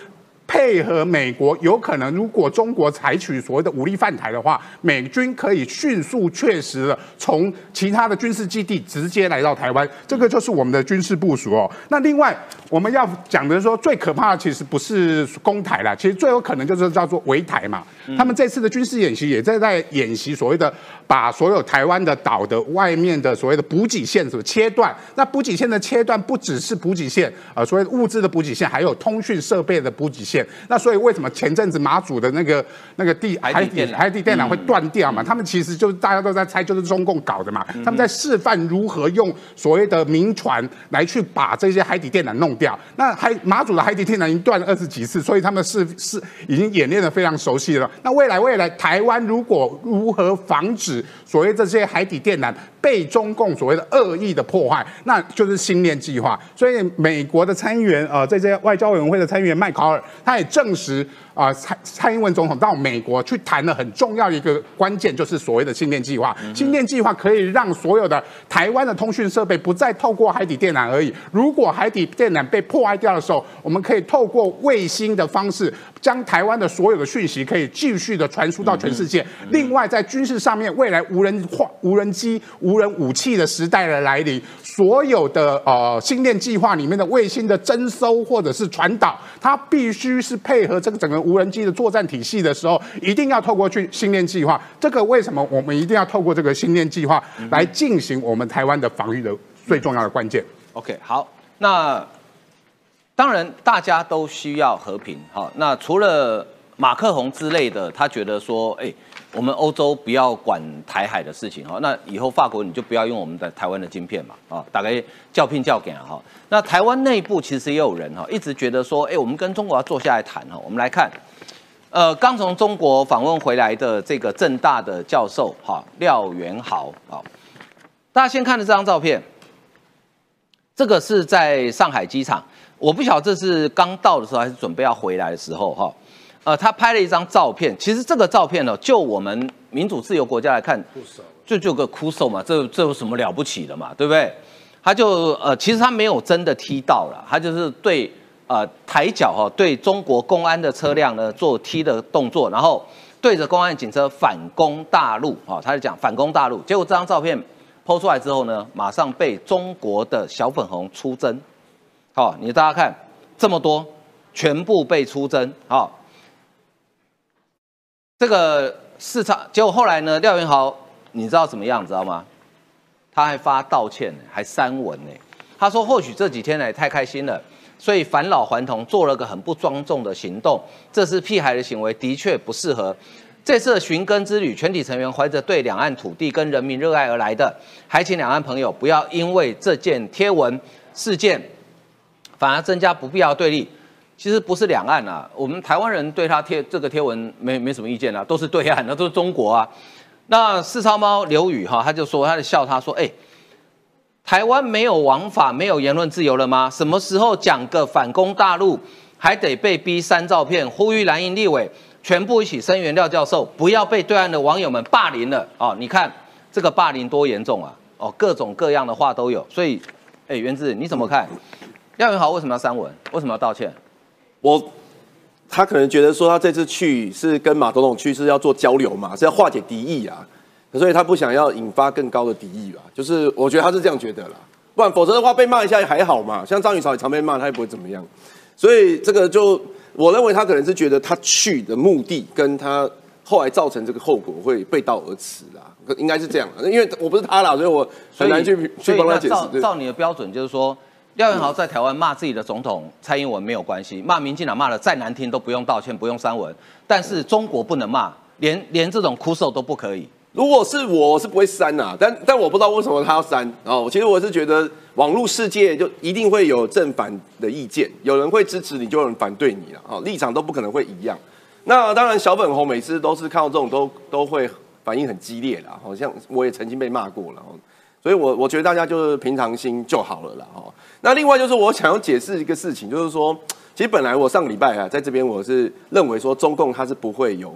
配合美国，有可能如果中国采取所谓的武力犯台的话，美军可以迅速确实的从其他的军事基地直接来到台湾，这个就是我们的军事部署哦。那另外我们要讲的说，最可怕的其实不是攻台啦，其实最有可能就是叫做围台嘛。他们这次的军事演习也在在演习所谓的把所有台湾的岛的外面的所谓的补给线么切断。那补给线的切断不只是补给线，呃，所谓物资的补给线，还有通讯设备的补给线。那所以为什么前阵子马祖的那个 那个地海底海底电缆会断掉嘛？他们其实就是大家都在猜，就是中共搞的嘛。他们在示范如何用所谓的民船来去把这些海底电缆弄掉。那海马祖的海底电缆已经断了二十几次，所以他们是是已经演练的非常熟悉了。那未来未来台湾如果如何防止所谓这些海底电缆被中共所谓的恶意的破坏，那就是星链计划。所以美国的参议员呃，这些外交委员会的参议员麦考尔。他也证实，啊蔡蔡英文总统到美国去谈了很重要一个关键，就是所谓的星链计划。星链计划可以让所有的台湾的通讯设备不再透过海底电缆而已。如果海底电缆被破坏掉的时候，我们可以透过卫星的方式，将台湾的所有的讯息可以继续的传输到全世界。另外，在军事上面，未来无人化、无人机、无人武器的时代的来临，所有的呃星链计划里面的卫星的征收或者是传导，它必须是配合这个整个无人机的作战体系的时候，一定要透过去训练计划。这个为什么我们一定要透过这个训练计划来进行我们台湾的防御的最重要的关键？OK，好，那当然大家都需要和平。好，那除了马克宏之类的，他觉得说，哎、我们欧洲不要管台海的事情哈，那以后法国你就不要用我们的台湾的晶片嘛，啊，大概叫聘叫给啊哈。那台湾内部其实也有人哈，一直觉得说，哎、我们跟中国要坐下来谈哈。我们来看，呃，刚从中国访问回来的这个正大的教授哈，廖元豪啊，大家先看的这张照片。这个是在上海机场，我不晓得这是刚到的时候还是准备要回来的时候哈。呃，他拍了一张照片，其实这个照片呢，就我们民主自由国家来看，就就个枯手嘛，这这有什么了不起的嘛，对不对？他就呃，其实他没有真的踢到了，他就是对呃抬脚哈，对中国公安的车辆呢做踢的动作，然后对着公安警车反攻大陆啊，他就讲反攻大陆，结果这张照片抛出来之后呢，马上被中国的小粉红出征。好、你大家看这么多，全部被出征。好、这个市场结果后来呢，廖元豪你知道怎么样？知道吗？他还发道歉，还删文呢。他说或许这几天呢太开心了，所以返老还童做了个很不庄重的行动，这是屁孩的行为，的确不适合。这次的寻根之旅，全体成员怀着对两岸土地跟人民热爱而来的，还请两岸朋友不要因为这件贴文事件，反而增加不必要的对立。其实不是两岸啊，我们台湾人对他贴这个贴文没没什么意见啊，都是对岸，那都是中国啊。那四超猫刘宇哈，他就说，他就笑他说，哎、台湾没有王法，没有言论自由了吗？什么时候讲个反攻大陆，还得被逼删照片？呼吁蓝营立委全部一起声援廖教授，不要被对岸的网友们霸凌了哦！你看这个霸凌多严重啊！哦，各种各样的话都有。所以，哎，原子你怎么看？廖永豪为什么要删文？为什么要道歉？我他可能觉得说他这次去是跟马总统去是要做交流嘛，是要化解敌意啊，所以他不想要引发更高的敌意吧。就是我觉得他是这样觉得啦，不然否则的话被骂一下也还好嘛。像张雨潮也常被骂，他也不会怎么样。所以这个就我认为他可能是觉得他去的目的跟他后来造成这个后果会背道而驰啦，应该是这样啦。因为我不是他啦，所以我很难去去帮他解释。照照你的标准，就是说廖元豪在台湾骂自己的总统蔡英文没有关系，骂民进党骂的再难听都不用道歉，不用删文，但是中国不能骂，连 连这种哭手都不可以。如果是我，我是不会删呐、但但我不知道为什么他要删哦。其实我是觉得网络世界就一定会有正反的意见，有人会支持你，就有人反对你了哦，立场都不可能会一样。那当然，小粉红每次都是看到这种都都会反应很激烈啦，好像我也曾经被骂过了哦。所以我我觉得大家就是平常心就好了啦哦。那另外就是我想要解释一个事情，就是说，其实本来我上个礼拜啊，在这边我是认为说中共它是不会有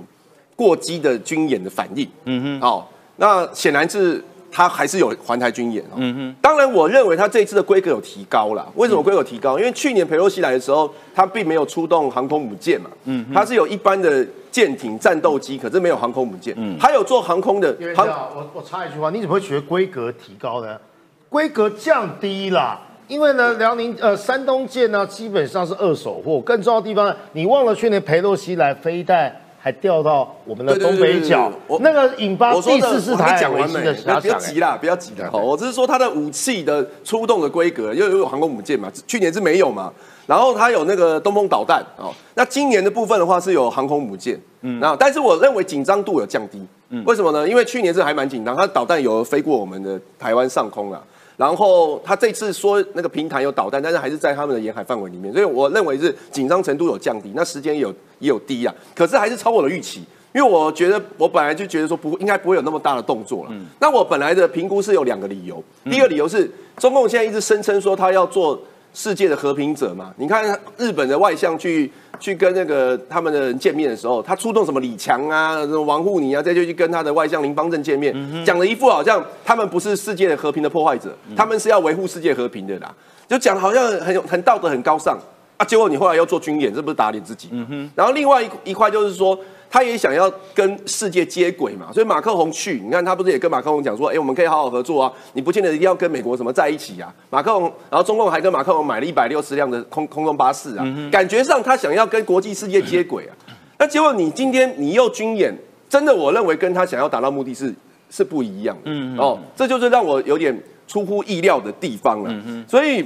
过激的军演的反应，嗯哼，好、那显然是它还是有环台军演哦，嗯哼，当然我认为它这一次的规格有提高了，为什么规格有提高？因为去年佩洛西来的时候，他并没有出动航空母舰嘛，嗯，它是有一般的舰艇、战斗机，可是没有航空母舰，嗯，还有做航空的我我插一句话，你怎么会觉得规格提高呢？规格降低啦。因为呢，辽宁呃山东舰呢基本上是二手货，更重要的地方，你忘了去年佩洛西来飞弹还掉到我们的东北角对对对我，那个引发我第四次我还没台海危机讲完没？的遐想、欸。不要急啦，不要急啦。好，我只是说它的武器的出动的规格，又有航空母舰嘛，去年是没有嘛。然后它有那个东风导弹哦，那今年的部分的话是有航空母舰，嗯，那但是我认为紧张度有降低，嗯，为什么呢？因为去年是还蛮紧张，它导弹有飞过我们的台湾上空啊。然后他这次说那个平台有导弹，但是还是在他们的沿海范围里面，所以我认为是紧张程度有降低，那时间也有也有低啊，可是还是超我的预期。因为我觉得我本来就觉得说不应该不会有那么大的动作了。嗯那我本来的评估是有两个理由，第一个理由是中共现在一直声称说他要做世界的和平者嘛。你看日本的外相去去跟那个他们的人见面的时候，他出动什么李强啊、什么王沪宁啊，再就去跟他的外相林邦正见面，讲了一副好像他们不是世界的和平的破坏者，他们是要维护世界和平的啦，就讲好像很有很道德很高尚啊。结果你后来要做军演，这不是打脸自己？然后另外一一块就是说。他也想要跟世界接轨嘛，所以马克宏去，你看他不是也跟马克宏讲说，哎，我们可以好好合作啊，你不见得一定要跟美国什么在一起啊。马克宏，然后中共还跟马克宏买了一百六十辆的空空中巴士啊，感觉上他想要跟国际世界接轨啊。那结果你今天你又军演，真的我认为跟他想要达到目的是是不一样的哦，这就是让我有点出乎意料的地方了。所以，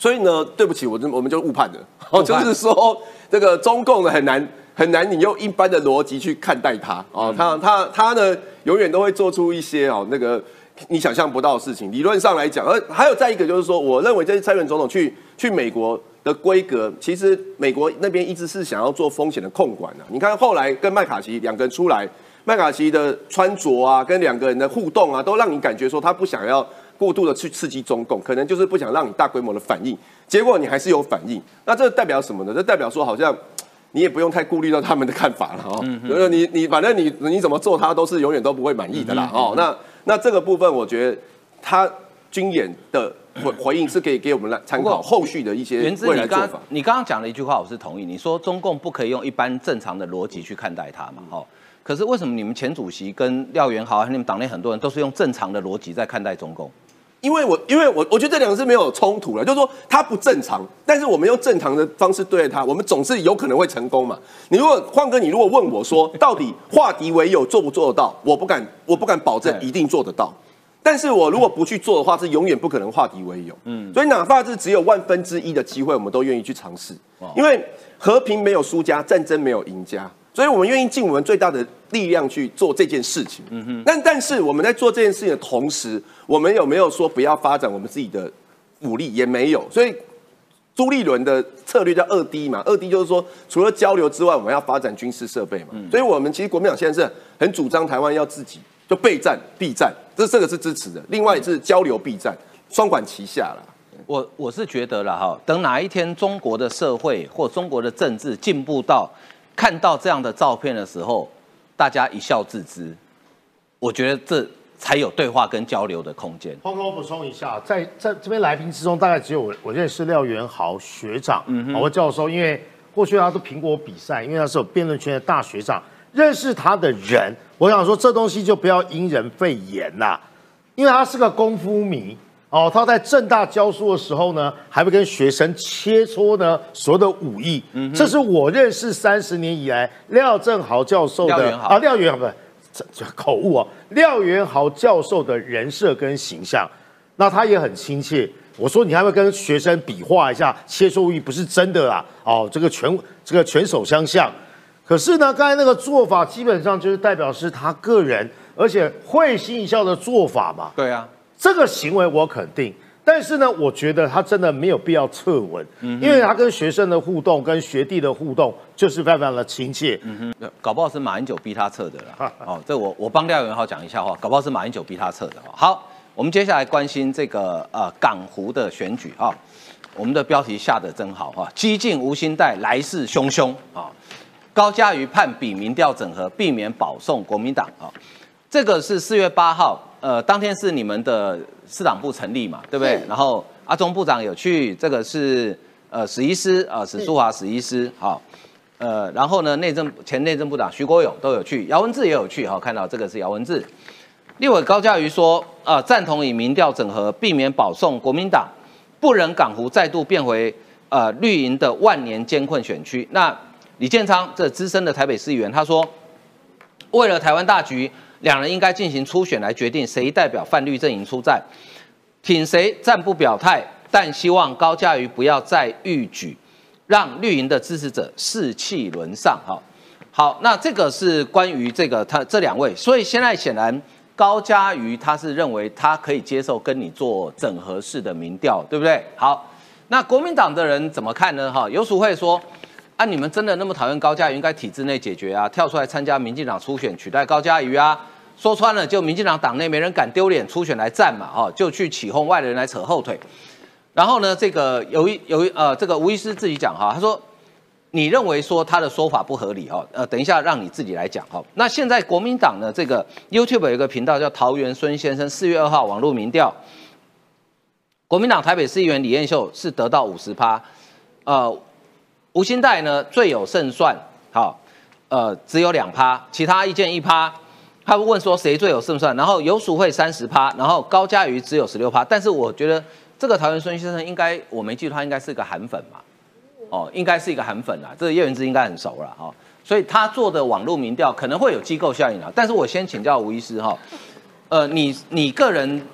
所以呢，对不起，我我们就误判了，哦，就是说这个中共呢很难。很难，你用一般的逻辑去看待他哦，他他他呢，永远都会做出一些哦那个你想象不到的事情。理论上来讲，而还有再一个就是说，我认为这些蔡英文总统去去美国的规格，其实美国那边一直是想要做风险的控管的。你看后来跟麦卡锡两个人出来，麦卡锡的穿着啊，跟两个人的互动啊，都让你感觉说他不想要过度的去刺激中共，可能就是不想让你大规模的反应。结果你还是有反应，那这代表什么呢？这代表说好像。你也不用太顾虑到他们的看法了哦，就是你你反正你你怎么做，他都是永远都不会满意的啦哦。那那这个部分，我觉得他军演的回回应是可以给我们来参考后续的一些未来做法。你刚刚讲了一句话，我是同意。你说中共不可以用一般正常的逻辑去看待他嘛？哦，可是为什么你们前主席跟廖元豪还有你们党内很多人都是用正常的逻辑在看待中共？因为我，因为我，我觉得这两个是没有冲突了，就是说他不正常，但是我们用正常的方式对待他，我们总是有可能会成功嘛。你如果换哥，你如果问我说，到底化敌为友做不做得到？我不敢，我不敢保证一定做得到。但是我如果不去做的话，是永远不可能化敌为友。嗯，所以哪怕是只有万分之一的机会，我们都愿意去尝试。因为和平没有输家，战争没有赢家。所以我们愿意尽我们最大的力量去做这件事情。嗯哼。但但是我们在做这件事情的同时，我们有没有说不要发展我们自己的武力？也没有。所以朱立伦的策略叫二 D 嘛，二 D 就是说除了交流之外，我们要发展军事设备嘛。所以我们其实国民党现在是很主张台湾要自己就备战必战，这这个是支持的。另外是交流必战，双管齐下了。我我是觉得了哈，等哪一天中国的社会或中国的政治进步到。看到这样的照片的时候，大家一笑置之，我觉得这才有对话跟交流的空间。黄哥，我补充一下，在在这边来宾之中，大概只有我我认识廖元豪学长，嗯，我教授，因为过去他是苹果比赛，因为他是有辩论圈的大学长，认识他的人，我想说这东西就不要因人废言呐，因为他是个功夫迷。哦，他在正大教书的时候呢，还会跟学生切磋呢所有的武艺。嗯，这是我认识三十年以来廖正豪教授的啊，廖元豪不是这这口误啊，廖元豪教授的人设跟形象，那他也很亲切。我说你还会跟学生比划一下切磋武艺，不是真的啦。哦，这个拳这个拳手相向，可是呢，刚才那个做法基本上就是代表是他个人，而且会心一笑的做法嘛。对啊。这个行为我肯定，但是呢，我觉得他真的没有必要测文，因为他跟学生的互动、跟学弟的互动就是非常的亲切。嗯哼，搞不好是马英九逼他测的啦。哦，这我我帮廖元浩讲一下话，搞不好是马英九逼他测的。好，我们接下来关心这个呃港湖的选举啊，我们的标题下的真好哈，激进无心带来势汹汹啊，高嘉瑜判比民调整合，避免保送国民党啊，这个是四月八号。呃，当天是你们的市党部成立嘛，对不对？然后阿中部长有去，这个是呃史医师啊，史书华史医师，好，呃，然后呢，内政前内政部长徐国勇都有去，姚文智也有去，哈，看到这个是姚文智。立委高嘉瑜说，呃，赞同以民调整合，避免保送国民党，不忍港湖再度变回呃绿营的万年艰困选区。那李建昌这资深的台北市议员他说，为了台湾大局。两人应该进行初选来决定谁代表泛绿阵营出战，挺谁暂不表态，但希望高嘉瑜不要再逾矩，让绿营的支持者士气沦丧。哈，好，那这个是关于这个他这两位，所以现在显然高嘉瑜他是认为他可以接受跟你做整合式的民调，对不对？好，那国民党的人怎么看呢？哈，游淑慧说。啊！你们真的那么讨厌高嘉瑜，应该体制内解决啊！跳出来参加民进党初选，取代高嘉瑜啊！说穿了，就民进党党内没人敢丢脸出选来战嘛！哈，就去起哄外人来扯后腿。然后呢，这个有一有一呃，这个吴医师自己讲哈，他说你认为说他的说法不合理哈，呃，等一下让你自己来讲哈。那现在国民党呢，这个 YouTube 有一个频道叫桃园孙先生，四月二号网络民调，国民党台北市议员李彦秀是得到五十趴，呃，吴新代呢最有胜算，好，呃，只有两趴，其他意见一趴。他会问说谁最有胜算，然后游淑慧三十趴，然后高嘉瑜只有十六趴，但是我觉得。这个桃园孙先生应该我没记错，他应该是个韩粉嘛，哦，应该是一个韩粉啊，这个叶元之应该很熟了哈，所以他做的网络民调可能会有机构效应啊。但是我先请教吴医师哈，呃，你你个人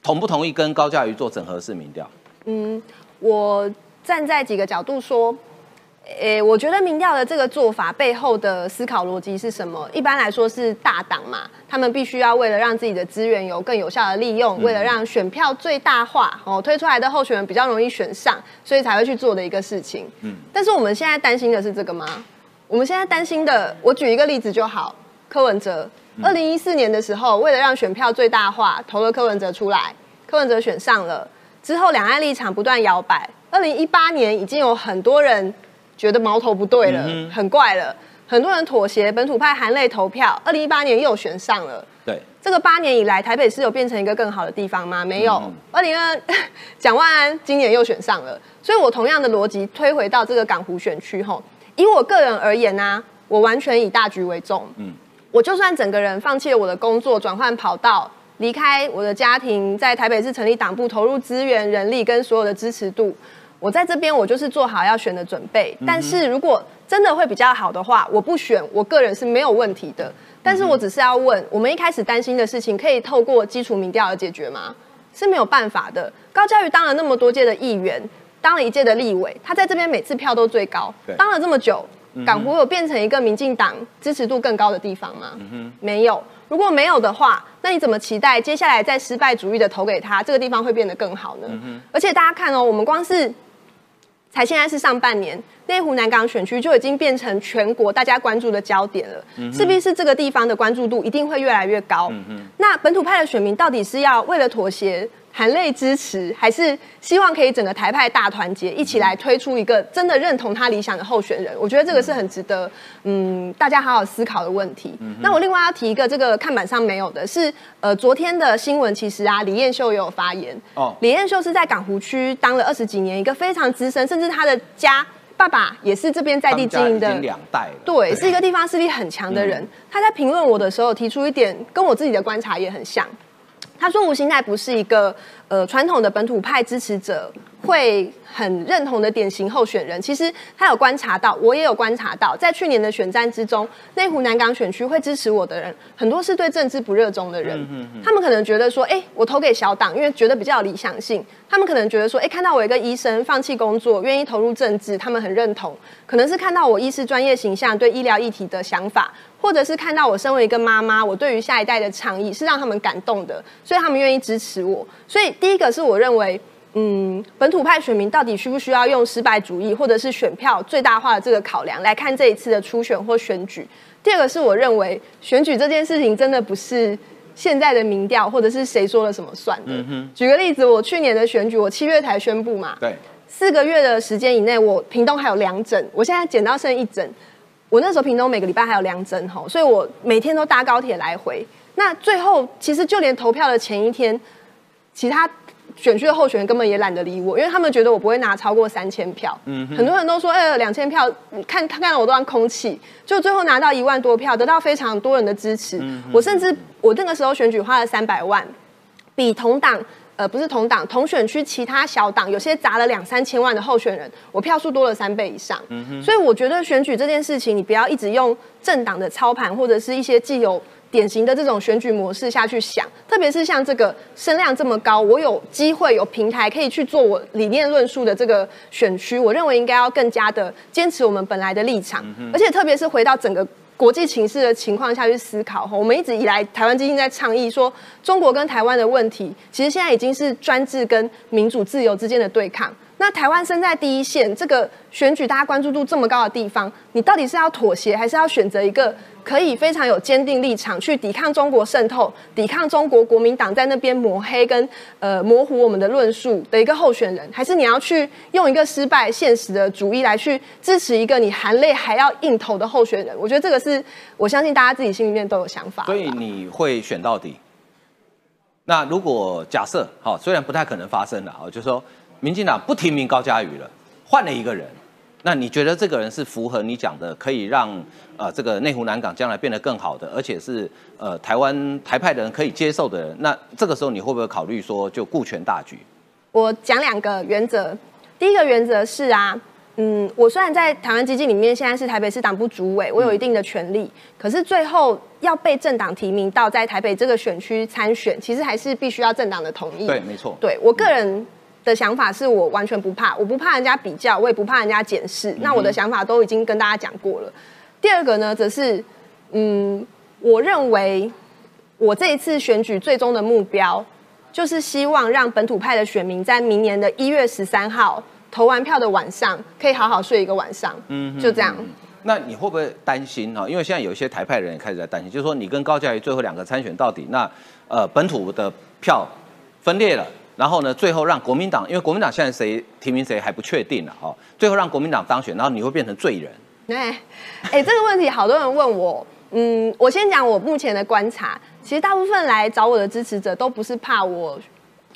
同不同意跟高嘉瑜做整合式民调？嗯，我站在几个角度说。诶，我觉得民调的这个做法背后的思考逻辑是什么？一般来说是大党嘛，他们必须要为了让自己的资源有更有效的利用，为了让选票最大化，哦，推出来的候选人比较容易选上，所以才会去做的一个事情。嗯，但是我们现在担心的是这个吗？我们现在担心的，我举一个例子就好，柯文哲，二零一四年的时候，为了让选票最大化，投了柯文哲出来，柯文哲选上了，之后两岸立场不断摇摆，二零一八年已经有很多人。觉得矛头不对了，很怪了，很多人妥协，本土派含泪投票。二零一八年又选上了，对，这个八年以来，台北市有变成一个更好的地方吗？没有。二零二，蒋万安今年又选上了，所以我同样的逻辑推回到这个港湖选区吼，以我个人而言呢，我完全以大局为重。嗯，我就算整个人放弃了我的工作，转换跑道，离开我的家庭，在台北市成立党部，投入资源、人力跟所有的支持度。我在这边，我就是做好要选的准备。但是如果真的会比较好的话，我不选，我个人是没有问题的。但是我只是要问，我们一开始担心的事情，可以透过基础民调而解决吗？是没有办法的。高教育当了那么多届的议员，当了一届的立委，他在这边每次票都最高。当了这么久，港湖有变成一个民进党支持度更高的地方吗？没有。如果没有的话，那你怎么期待接下来在失败主义的投给他，这个地方会变得更好呢？而且大家看哦，我们光是。才现在是上半年，内湖南港选区就已经变成全国大家关注的焦点了，势必是这个地方的关注度一定会越来越高。那本土派的选民到底是要为了妥协？含泪支持，还是希望可以整个台派大团结，一起来推出一个真的认同他理想的候选人。我觉得这个是很值得，嗯，大家好好思考的问题。那我另外要提一个，这个看板上没有的是，呃，昨天的新闻其实啊，李彦秀也有发言。哦，李彦秀是在港湖区当了二十几年，一个非常资深，甚至他的家爸爸也是这边在地经营的两代，对，是一个地方势力很强的人。他在评论我的时候提出一点，跟我自己的观察也很像。他说吴兴泰不是一个呃传统的本土派支持者会很认同的典型候选人。其实他有观察到，我也有观察到，在去年的选战之中，内湖南港选区会支持我的人，很多是对政治不热衷的人。他们可能觉得说，哎，我投给小党，因为觉得比较有理想性。他们可能觉得说，哎，看到我一个医生放弃工作，愿意投入政治，他们很认同。可能是看到我医师专业形象，对医疗议题的想法。或者是看到我身为一个妈妈，我对于下一代的倡议是让他们感动的，所以他们愿意支持我。所以第一个是我认为，嗯，本土派选民到底需不需要用失败主义或者是选票最大化的这个考量来看这一次的初选或选举？第二个是我认为选举这件事情真的不是现在的民调或者是谁说了什么算的。举个例子，我去年的选举，我七月才宣布嘛，对，四个月的时间以内，我屏东还有两整，我现在减到剩一诊。我那时候屏东每个礼拜还有两针吼，所以我每天都搭高铁来回。那最后其实就连投票的前一天，其他选区的候选人根本也懒得理我，因为他们觉得我不会拿超过三千票。嗯，很多人都说，哎，两千票，看看到我都当空气。就最后拿到一万多票，得到非常多人的支持。我甚至我那个时候选举花了三百万，比同党。呃，不是同党同选区其他小党，有些砸了两三千万的候选人，我票数多了三倍以上。所以我觉得选举这件事情，你不要一直用政党的操盘或者是一些既有典型的这种选举模式下去想，特别是像这个声量这么高，我有机会有平台可以去做我理念论述的这个选区，我认为应该要更加的坚持我们本来的立场，而且特别是回到整个。国际情势的情况下去思考哈，我们一直以来台湾基金在倡议说，中国跟台湾的问题，其实现在已经是专制跟民主自由之间的对抗。那台湾身在第一线，这个选举大家关注度这么高的地方，你到底是要妥协，还是要选择一个可以非常有坚定立场去抵抗中国渗透、抵抗中国国民党在那边抹黑跟呃模糊我们的论述的一个候选人？还是你要去用一个失败现实的主义来去支持一个你含泪还要硬投的候选人？我觉得这个是我相信大家自己心里面都有想法。所以你会选到底？那如果假设，好，虽然不太可能发生了，啊，就说民进党不提名高嘉瑜了，换了一个人，那你觉得这个人是符合你讲的，可以让呃这个内湖南港将来变得更好的，而且是呃台湾台派的人可以接受的人？那这个时候你会不会考虑说就顾全大局？我讲两个原则，第一个原则是啊。嗯，我虽然在台湾基金里面现在是台北市党部主委，我有一定的权利，可是最后要被政党提名到在台北这个选区参选，其实还是必须要政党的同意。对，没错。对我个人的想法是我完全不怕，我不怕人家比较，我也不怕人家检视。那我的想法都已经跟大家讲过了。第二个呢，则是嗯，我认为我这一次选举最终的目标，就是希望让本土派的选民在明年的一月十三号。投完票的晚上可以好好睡一个晚上，嗯，就这样。那你会不会担心哈？因为现在有一些台派人也开始在担心，就是说你跟高嘉瑜最后两个参选到底，那呃本土的票分裂了，然后呢最后让国民党，因为国民党现在谁提名谁还不确定了哈，最后让国民党当选，然后你会变成罪人。哎，哎，这个问题好多人问我，嗯，我先讲我目前的观察，其实大部分来找我的支持者都不是怕我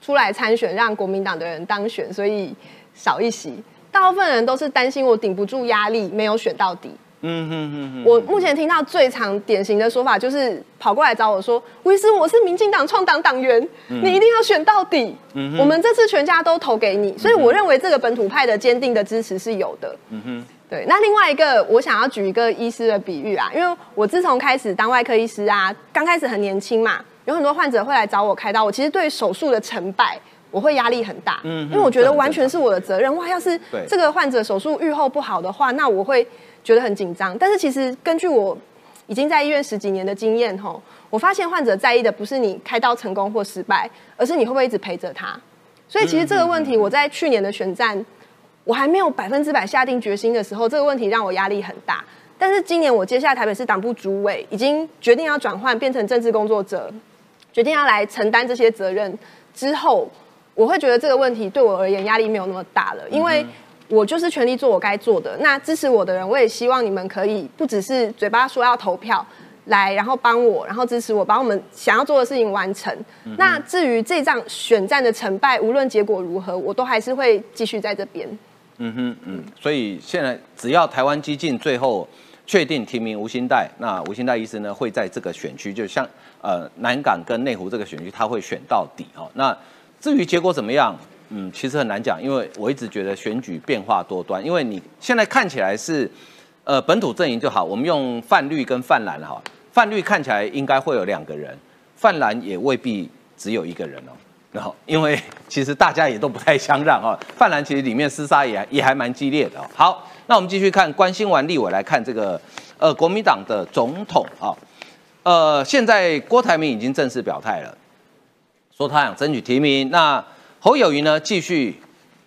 出来参选让国民党的人当选，所以。少一席，大部分人都是担心我顶不住压力，没有选到底。哼。我目前听到最常典型的说法就是跑过来找我说：“威斯，我是民进党创党党员，你一定要选到底。我们这次全家都投给你。”所以我认为这个本土派的坚定的支持是有的。嗯哼。对，那另外一个我想要举一个医师的比喻啊，因为我自从开始当外科医师啊，刚开始很年轻嘛，有很多患者会来找我开刀，我其实对手术的成败。我会压力很大，嗯，因为我觉得完全是我的责任。哇，要是这个患者手术愈后不好的话，那我会觉得很紧张。但是其实根据我已经在医院十几年的经验，吼，我发现患者在意的不是你开刀成功或失败，而是你会不会一直陪着他。所以其实这个问题，我在去年的选战，我还没有百分之百下定决心的时候，这个问题让我压力很大。但是今年我接下来台北市党部主委，已经决定要转换变成政治工作者，决定要来承担这些责任之后。我会觉得这个问题对我而言压力没有那么大了，因为我就是全力做我该做的。那支持我的人，我也希望你们可以不只是嘴巴说要投票来，然后帮我，然后支持我，把我们想要做的事情完成。那至于这仗选战的成败，无论结果如何，我都还是会继续在这边。嗯哼嗯，所以现在只要台湾激进最后确定提名吴兴代，那吴兴代医师呢会在这个选区，就像呃南港跟内湖这个选区，他会选到底哦。那至于结果怎么样，嗯，其实很难讲，因为我一直觉得选举变化多端。因为你现在看起来是，呃，本土阵营就好，我们用泛绿跟泛蓝哈，泛绿看起来应该会有两个人，泛蓝也未必只有一个人哦。然后，因为 其实大家也都不太相让哦，泛蓝其实里面厮杀也也还蛮激烈的哦。好，那我们继续看关心完立委来看这个，呃，国民党的总统啊，呃，现在郭台铭已经正式表态了。说他想争取提名，那侯友谊呢？继续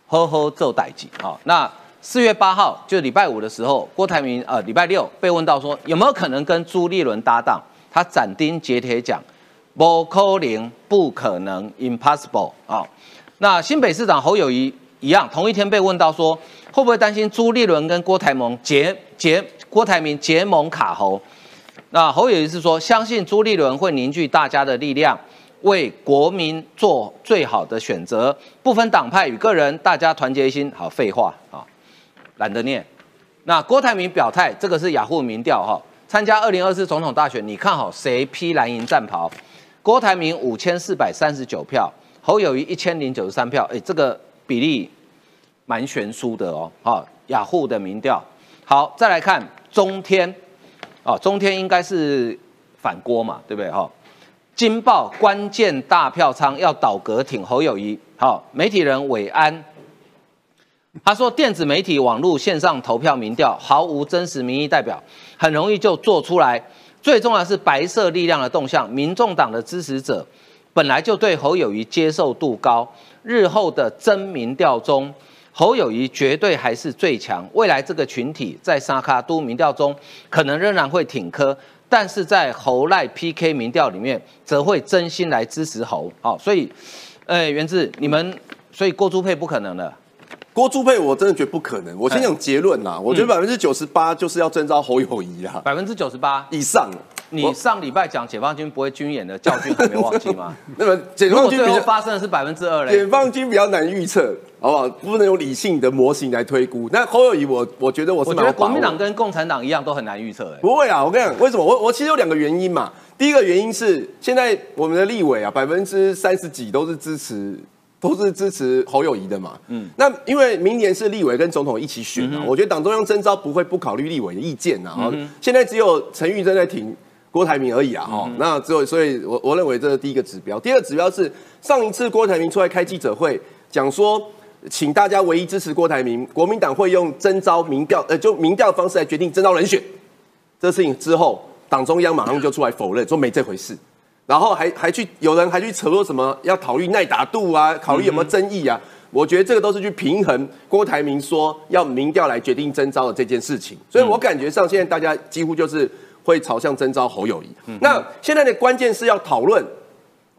呵呵做代级啊。那四月八号就礼拜五的时候，郭台铭呃礼拜六被问到说有没有可能跟朱立伦搭档，他斩钉截铁讲不可能，不可能，impossible 啊。那新北市长侯友谊一样，同一天被问到说会不会担心朱立伦跟郭台铭结结郭台铭结盟卡侯？那侯友谊是说相信朱立伦会凝聚大家的力量。为国民做最好的选择，不分党派与个人，大家团结一心。好，废话啊，懒得念。那郭台铭表态，这个是雅虎民调哈，参加二零二四总统大选，你看好谁披蓝银战袍？郭台铭五千四百三十九票，侯友谊一千零九十三票，哎，这个比例蛮悬殊的哦。好，雅虎的民调。好，再来看中天，哦，中天应该是反郭嘛，对不对？哈。金报关键大票仓要倒戈挺侯友谊，好，媒体人韦安，他说电子媒体网络线上投票民调毫无真实民意代表，很容易就做出来。最重要是白色力量的动向，民众党的支持者本来就对侯友谊接受度高，日后的真民调中，侯友谊绝对还是最强。未来这个群体在沙卡都民调中可能仍然会挺科，但是在侯赖 PK 民调里面，则会真心来支持侯。好，所以，呃，源自你们，所以郭朱佩不可能了。郭朱佩，我真的觉得不可能。我先讲结论啦，我觉得百分之九十八就是要征召侯友谊啦，百分之九十八以上。你上礼拜讲解放军不会军演的教训还没忘记吗？那么解放军最后发生的是百分之二嘞。解放军比较难预测，好不好？不能用理性的模型来推估。那侯友谊，我我觉得我是我觉得国民党跟共产党一样都很难预测。哎，不会啊，我跟你讲，为什么？我我其实有两个原因嘛。第一个原因是现在我们的立委啊，百分之三十几都是支持。都是支持侯友谊的嘛，嗯，那因为明年是立委跟总统一起选啊，我觉得党中央征召不会不考虑立委的意见呐，哈，现在只有陈玉珍在挺郭台铭而已啊，哈，那只有所以，我我认为这是第一个指标，第二个指标是上一次郭台铭出来开记者会讲说，请大家唯一支持郭台铭，国民党会用征召民调，呃，就民调的方式来决定征召人选，这事情之后，党中央马上就出来否认，说没这回事。然后还还去有人还去扯说什么要考虑耐打度啊，考虑有没有争议啊？我觉得这个都是去平衡郭台铭说要民调来决定征召的这件事情。所以我感觉上现在大家几乎就是会朝向征召侯友谊。那现在的关键是要讨论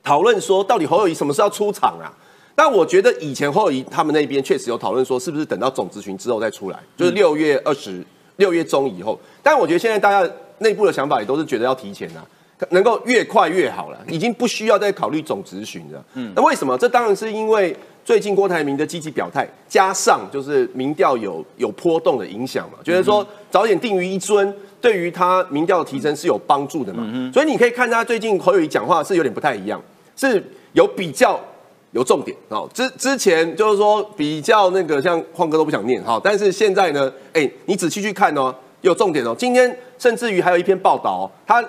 讨论说到底侯友谊什么时候要出场啊？但我觉得以前侯友谊他们那边确实有讨论说是不是等到总咨询之后再出来，就是六月二十六月中以后。但我觉得现在大家内部的想法也都是觉得要提前啊。能够越快越好了，已经不需要再考虑总咨询了。嗯，那为什么？这当然是因为最近郭台铭的积极表态，加上就是民调有有波动的影响嘛，觉得说早点定于一尊，对于他民调的提升是有帮助的嘛。所以你可以看他最近侯友谊讲话是有点不太一样，是有比较有重点哦。之之前就是说比较那个像晃哥都不想念哈，但是现在呢，哎，你仔细去看哦。有重点哦，今天甚至于还有一篇报道，他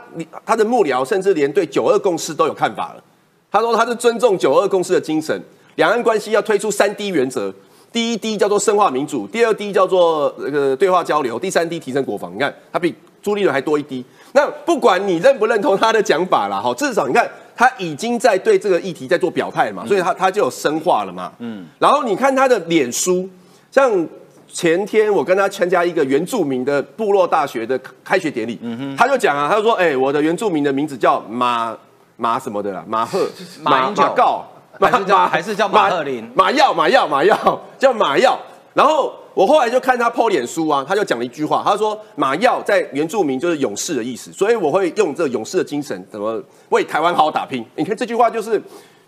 他的幕僚甚至连对九二共识都有看法了。他说他是尊重九二共识的精神，两岸关系要推出三 D 原则，第一 D 叫做深化民主，第二 D 叫做那个对话交流，第三 D 提升国防。你看他比朱立伦还多一滴。那不管你认不认同他的讲法啦，哈，至少你看他已经在对这个议题在做表态嘛，所以他他就有深化了嘛。嗯，然后你看他的脸书，像。前天我跟他参加一个原住民的部落大学的开学典礼，嗯他就讲啊，他就说，哎，我的原住民的名字叫马马什么的啦，马赫马马告，还是叫还是叫马赫林马耀马耀马耀叫马耀。然后我后来就看他抛脸书啊，他就讲了一句话，他说马耀在原住民就是勇士的意思，所以我会用这勇士的精神，怎么为台湾好好打拼。你看这句话就是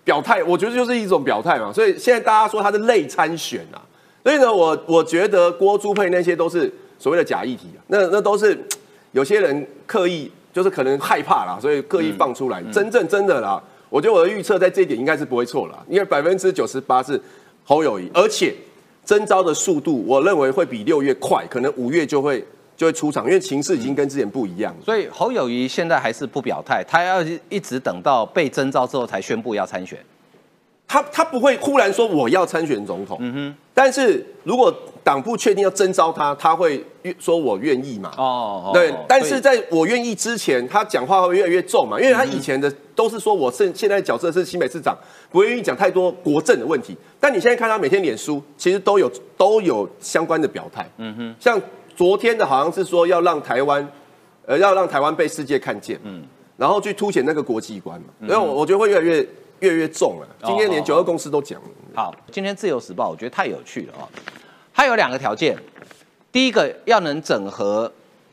表态，我觉得就是一种表态嘛。所以现在大家说他是累参选啊。所以呢，我我觉得郭朱佩那些都是所谓的假议题啊，那那都是有些人刻意就是可能害怕啦，所以刻意放出来。真正真的啦，我觉得我的预测在这一点应该是不会错了，因为百分之九十八是侯友谊，而且征招的速度，我认为会比六月快，可能五月就会就会出场，因为情势已经跟之前不一样。所以侯友谊现在还是不表态，他要一直等到被征召之后才宣布要参选。他他不会忽然说我要参选总统，嗯哼。但是如果党部确定要征召他，他会说我愿意嘛？哦，对。但是在我愿意之前，他讲话会越来越重嘛？因为他以前的都是说我是现在角色是新北市长，不愿意讲太多国政的问题。但你现在看他每天脸书，其实都有都有相关的表态，嗯哼。像昨天的好像是说要让台湾，呃，要让台湾被世界看见，嗯，然后去凸显那个国际观嘛。所以我我觉得会越来越。越越重了，今天连九二公司都讲了。好，今天自由时报我觉得太有趣了啊！它有两个条件，第一个要能整合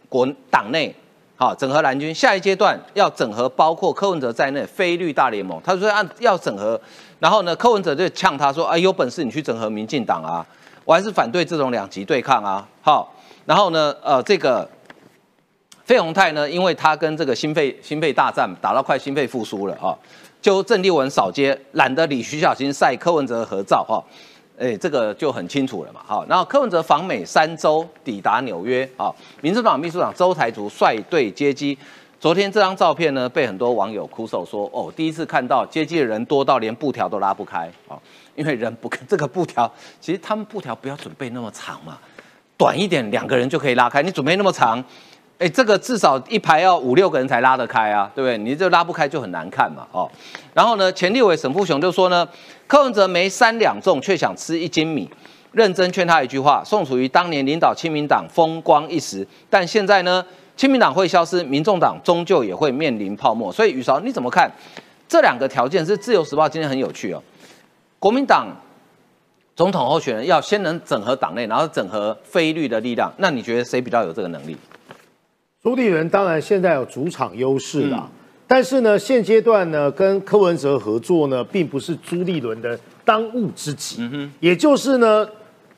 国党内，好整合蓝军，下一阶段要整合包括柯文哲在内非绿大联盟。他说按要整合，然后呢，柯文哲就呛他说：“哎，有本事你去整合民进党啊！我还是反对这种两极对抗啊！”好，然后呢，呃，这个费鸿泰呢，因为他跟这个心肺心肺大战打到快心肺复苏了啊。就郑丽文扫街，懒得理徐小新晒柯文哲合照哈，哎，这个就很清楚了嘛。好，然后柯文哲访美三周，抵达纽约啊。民主党秘书长周台竹率队接机。昨天这张照片呢，被很多网友哭诉说，哦，第一次看到接机的人多到连布条都拉不开啊，因为人不这个布条，其实他们布条不要准备那么长嘛，短一点两个人就可以拉开，你准备那么长。哎，这个至少一排要五六个人才拉得开啊，对不对？你这拉不开就很难看嘛，哦。然后呢，前立委沈富雄就说呢，柯文哲没三两重却想吃一斤米，认真劝他一句话：宋楚瑜当年领导亲民党风光一时，但现在呢，亲民党会消失，民众党终究也会面临泡沫。所以宇韶你怎么看这两个条件？是自由时报今天很有趣哦，国民党总统候选人要先能整合党内，然后整合非律的力量，那你觉得谁比较有这个能力？朱立伦当然现在有主场优势啦，但是呢，现阶段呢，跟柯文哲合作呢，并不是朱立伦的当务之急。嗯哼，也就是呢。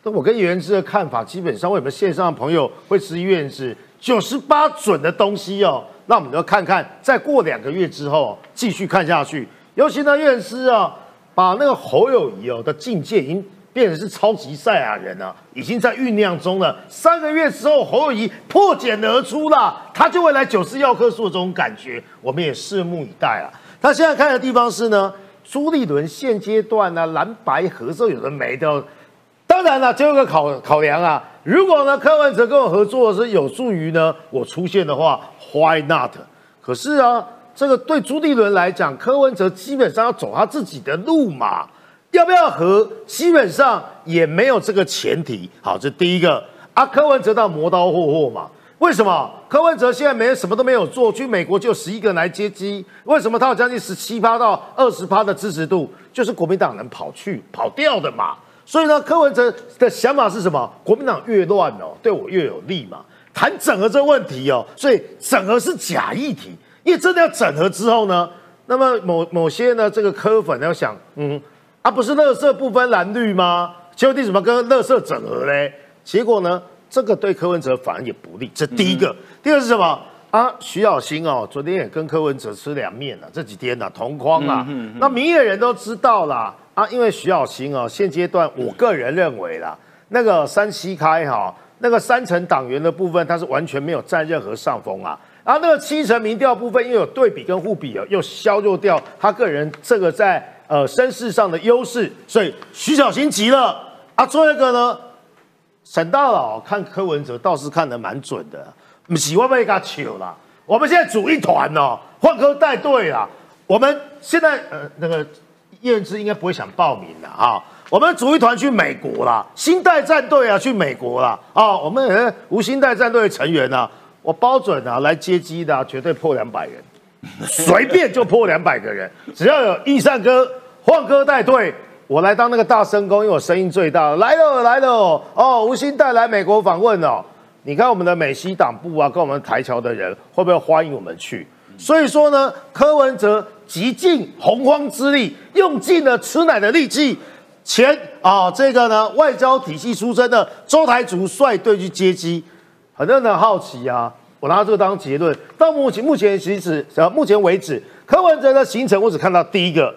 我跟袁之的看法，基本上为什么线上的朋友会持院士九十八准的东西哦？那我们就看看，再过两个月之后继续看下去。尤其呢，院士啊，把那个侯友谊哦的境界已经变成是超级赛亚人了，已经在酝酿中了。三个月之后，侯友谊破茧而出了，他就会来九四药科树这种感觉，我们也拭目以待啊。他现在看的地方是呢，朱立伦现阶段呢蓝白合作有的没的。当然了，最后一个考考量啊，如果呢柯文哲跟我合作是有助于呢我出现的话，Why not？可是啊，这个对朱立伦来讲，柯文哲基本上要走他自己的路嘛，要不要和，基本上也没有这个前提。好，这第一个啊，柯文哲到磨刀霍霍嘛？为什么？柯文哲现在没什么都没有做，去美国就十一个人来接机，为什么他有将近十七趴到二十趴的支持度？就是国民党人跑去跑掉的嘛。所以呢，柯文哲的想法是什么？国民党越乱哦，对我越有利嘛。谈整合这个问题哦，所以整合是假议题，因为真的要整合之后呢，那么某某些呢，这个柯粉要想，嗯，啊，不是乐色不分蓝绿吗？结果你怎么跟乐色整合嘞？结果呢，这个对柯文哲反而也不利。这第一个，第二个是什么？啊，徐小新哦，昨天也跟柯文哲吃两面了，这几天呢同框啊，那民意人都知道啦。啊，因为徐小新哦，现阶段我个人认为啦，那个三七开哈，那个三层党员的部分，他是完全没有占任何上风啊。然后那个七成民调部分，因为有对比跟互比哦，又削弱掉他个人这个在呃身世上的优势，所以徐小新急了啊。最后一个呢，沈大佬看柯文哲倒是看得蛮准的，喜欢被他求了。我们现在组一团哦，换科带队啊。我们现在呃那个。燕之应该不会想报名的啊！我们组一团去美国啦，新代战队啊，去美国啦啊！我们无新代战队成员啊，我包准啊，来接机的绝对破两百人，随便就破两百个人，只要有易善哥、晃哥带队，我来当那个大声公，因为我声音最大。来了来了哦，吴昕带来美国访问哦，你看我们的美西党部啊，跟我们台侨的人会不会欢迎我们去？所以说呢，柯文哲。极尽洪荒之力，用尽了吃奶的力气，前啊这个呢外交体系出身的周台竹率队去接机，很多人好奇啊，我拿这个当结论。到目前目前其实呃目前为止，柯文哲的行程我只看到第一个，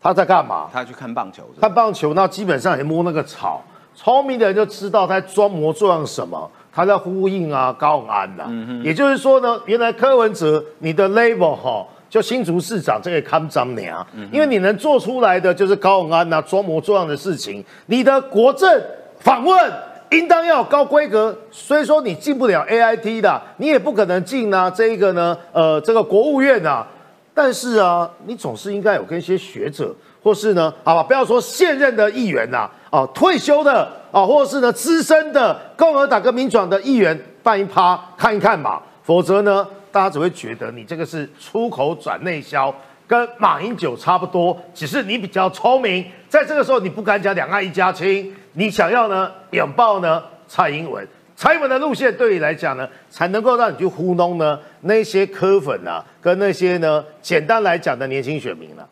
他在干嘛？他去看棒球。看棒球，那基本上也摸那个草。聪明的人就知道他在装模作样什么，他在呼应啊高安呐。也就是说呢，原来柯文哲你的 label 哈。就新竹市长这个康张娘，因为你能做出来的就是高永安呐装模作样的事情，你的国政访问应当要高规格。所以说你进不了 A I T 的，你也不可能进呢这一个呢呃这个国务院啊。但是啊，你总是应该有跟一些学者，或是呢好吧，不要说现任的议员呐，啊退休的啊，或是呢资深的共和党跟民转的议员办一趴看一看嘛，否则呢？大家只会觉得你这个是出口转内销，跟马英九差不多，只是你比较聪明。在这个时候，你不敢讲两岸一家亲，你想要呢拥抱呢蔡英文，蔡英文的路线对你来讲呢，才能够让你去糊弄呢那些科粉啊，跟那些呢简单来讲的年轻选民了。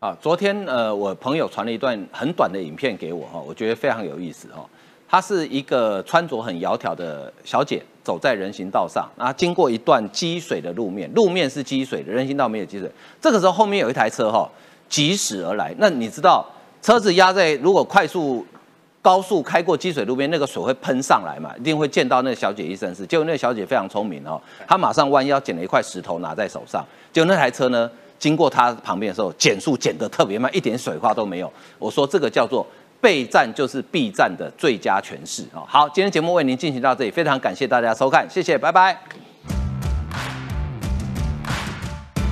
啊，昨天呃，我朋友传了一段很短的影片给我哈，我觉得非常有意思哈。她是一个穿着很窈窕的小姐，走在人行道上，然后经过一段积水的路面，路面是积水的，人行道没有积水。这个时候后面有一台车哈，疾驶而来。那你知道车子压在如果快速高速开过积水路边，那个水会喷上来嘛？一定会溅到那个小姐一身是。结果那个小姐非常聪明哦，她马上弯腰捡了一块石头拿在手上。结果那台车呢，经过她旁边的时候，减速减得特别慢，一点水花都没有。我说这个叫做。备战就是必战的最佳诠释啊！好，今天节目为您进行到这里，非常感谢大家收看，谢谢，拜拜。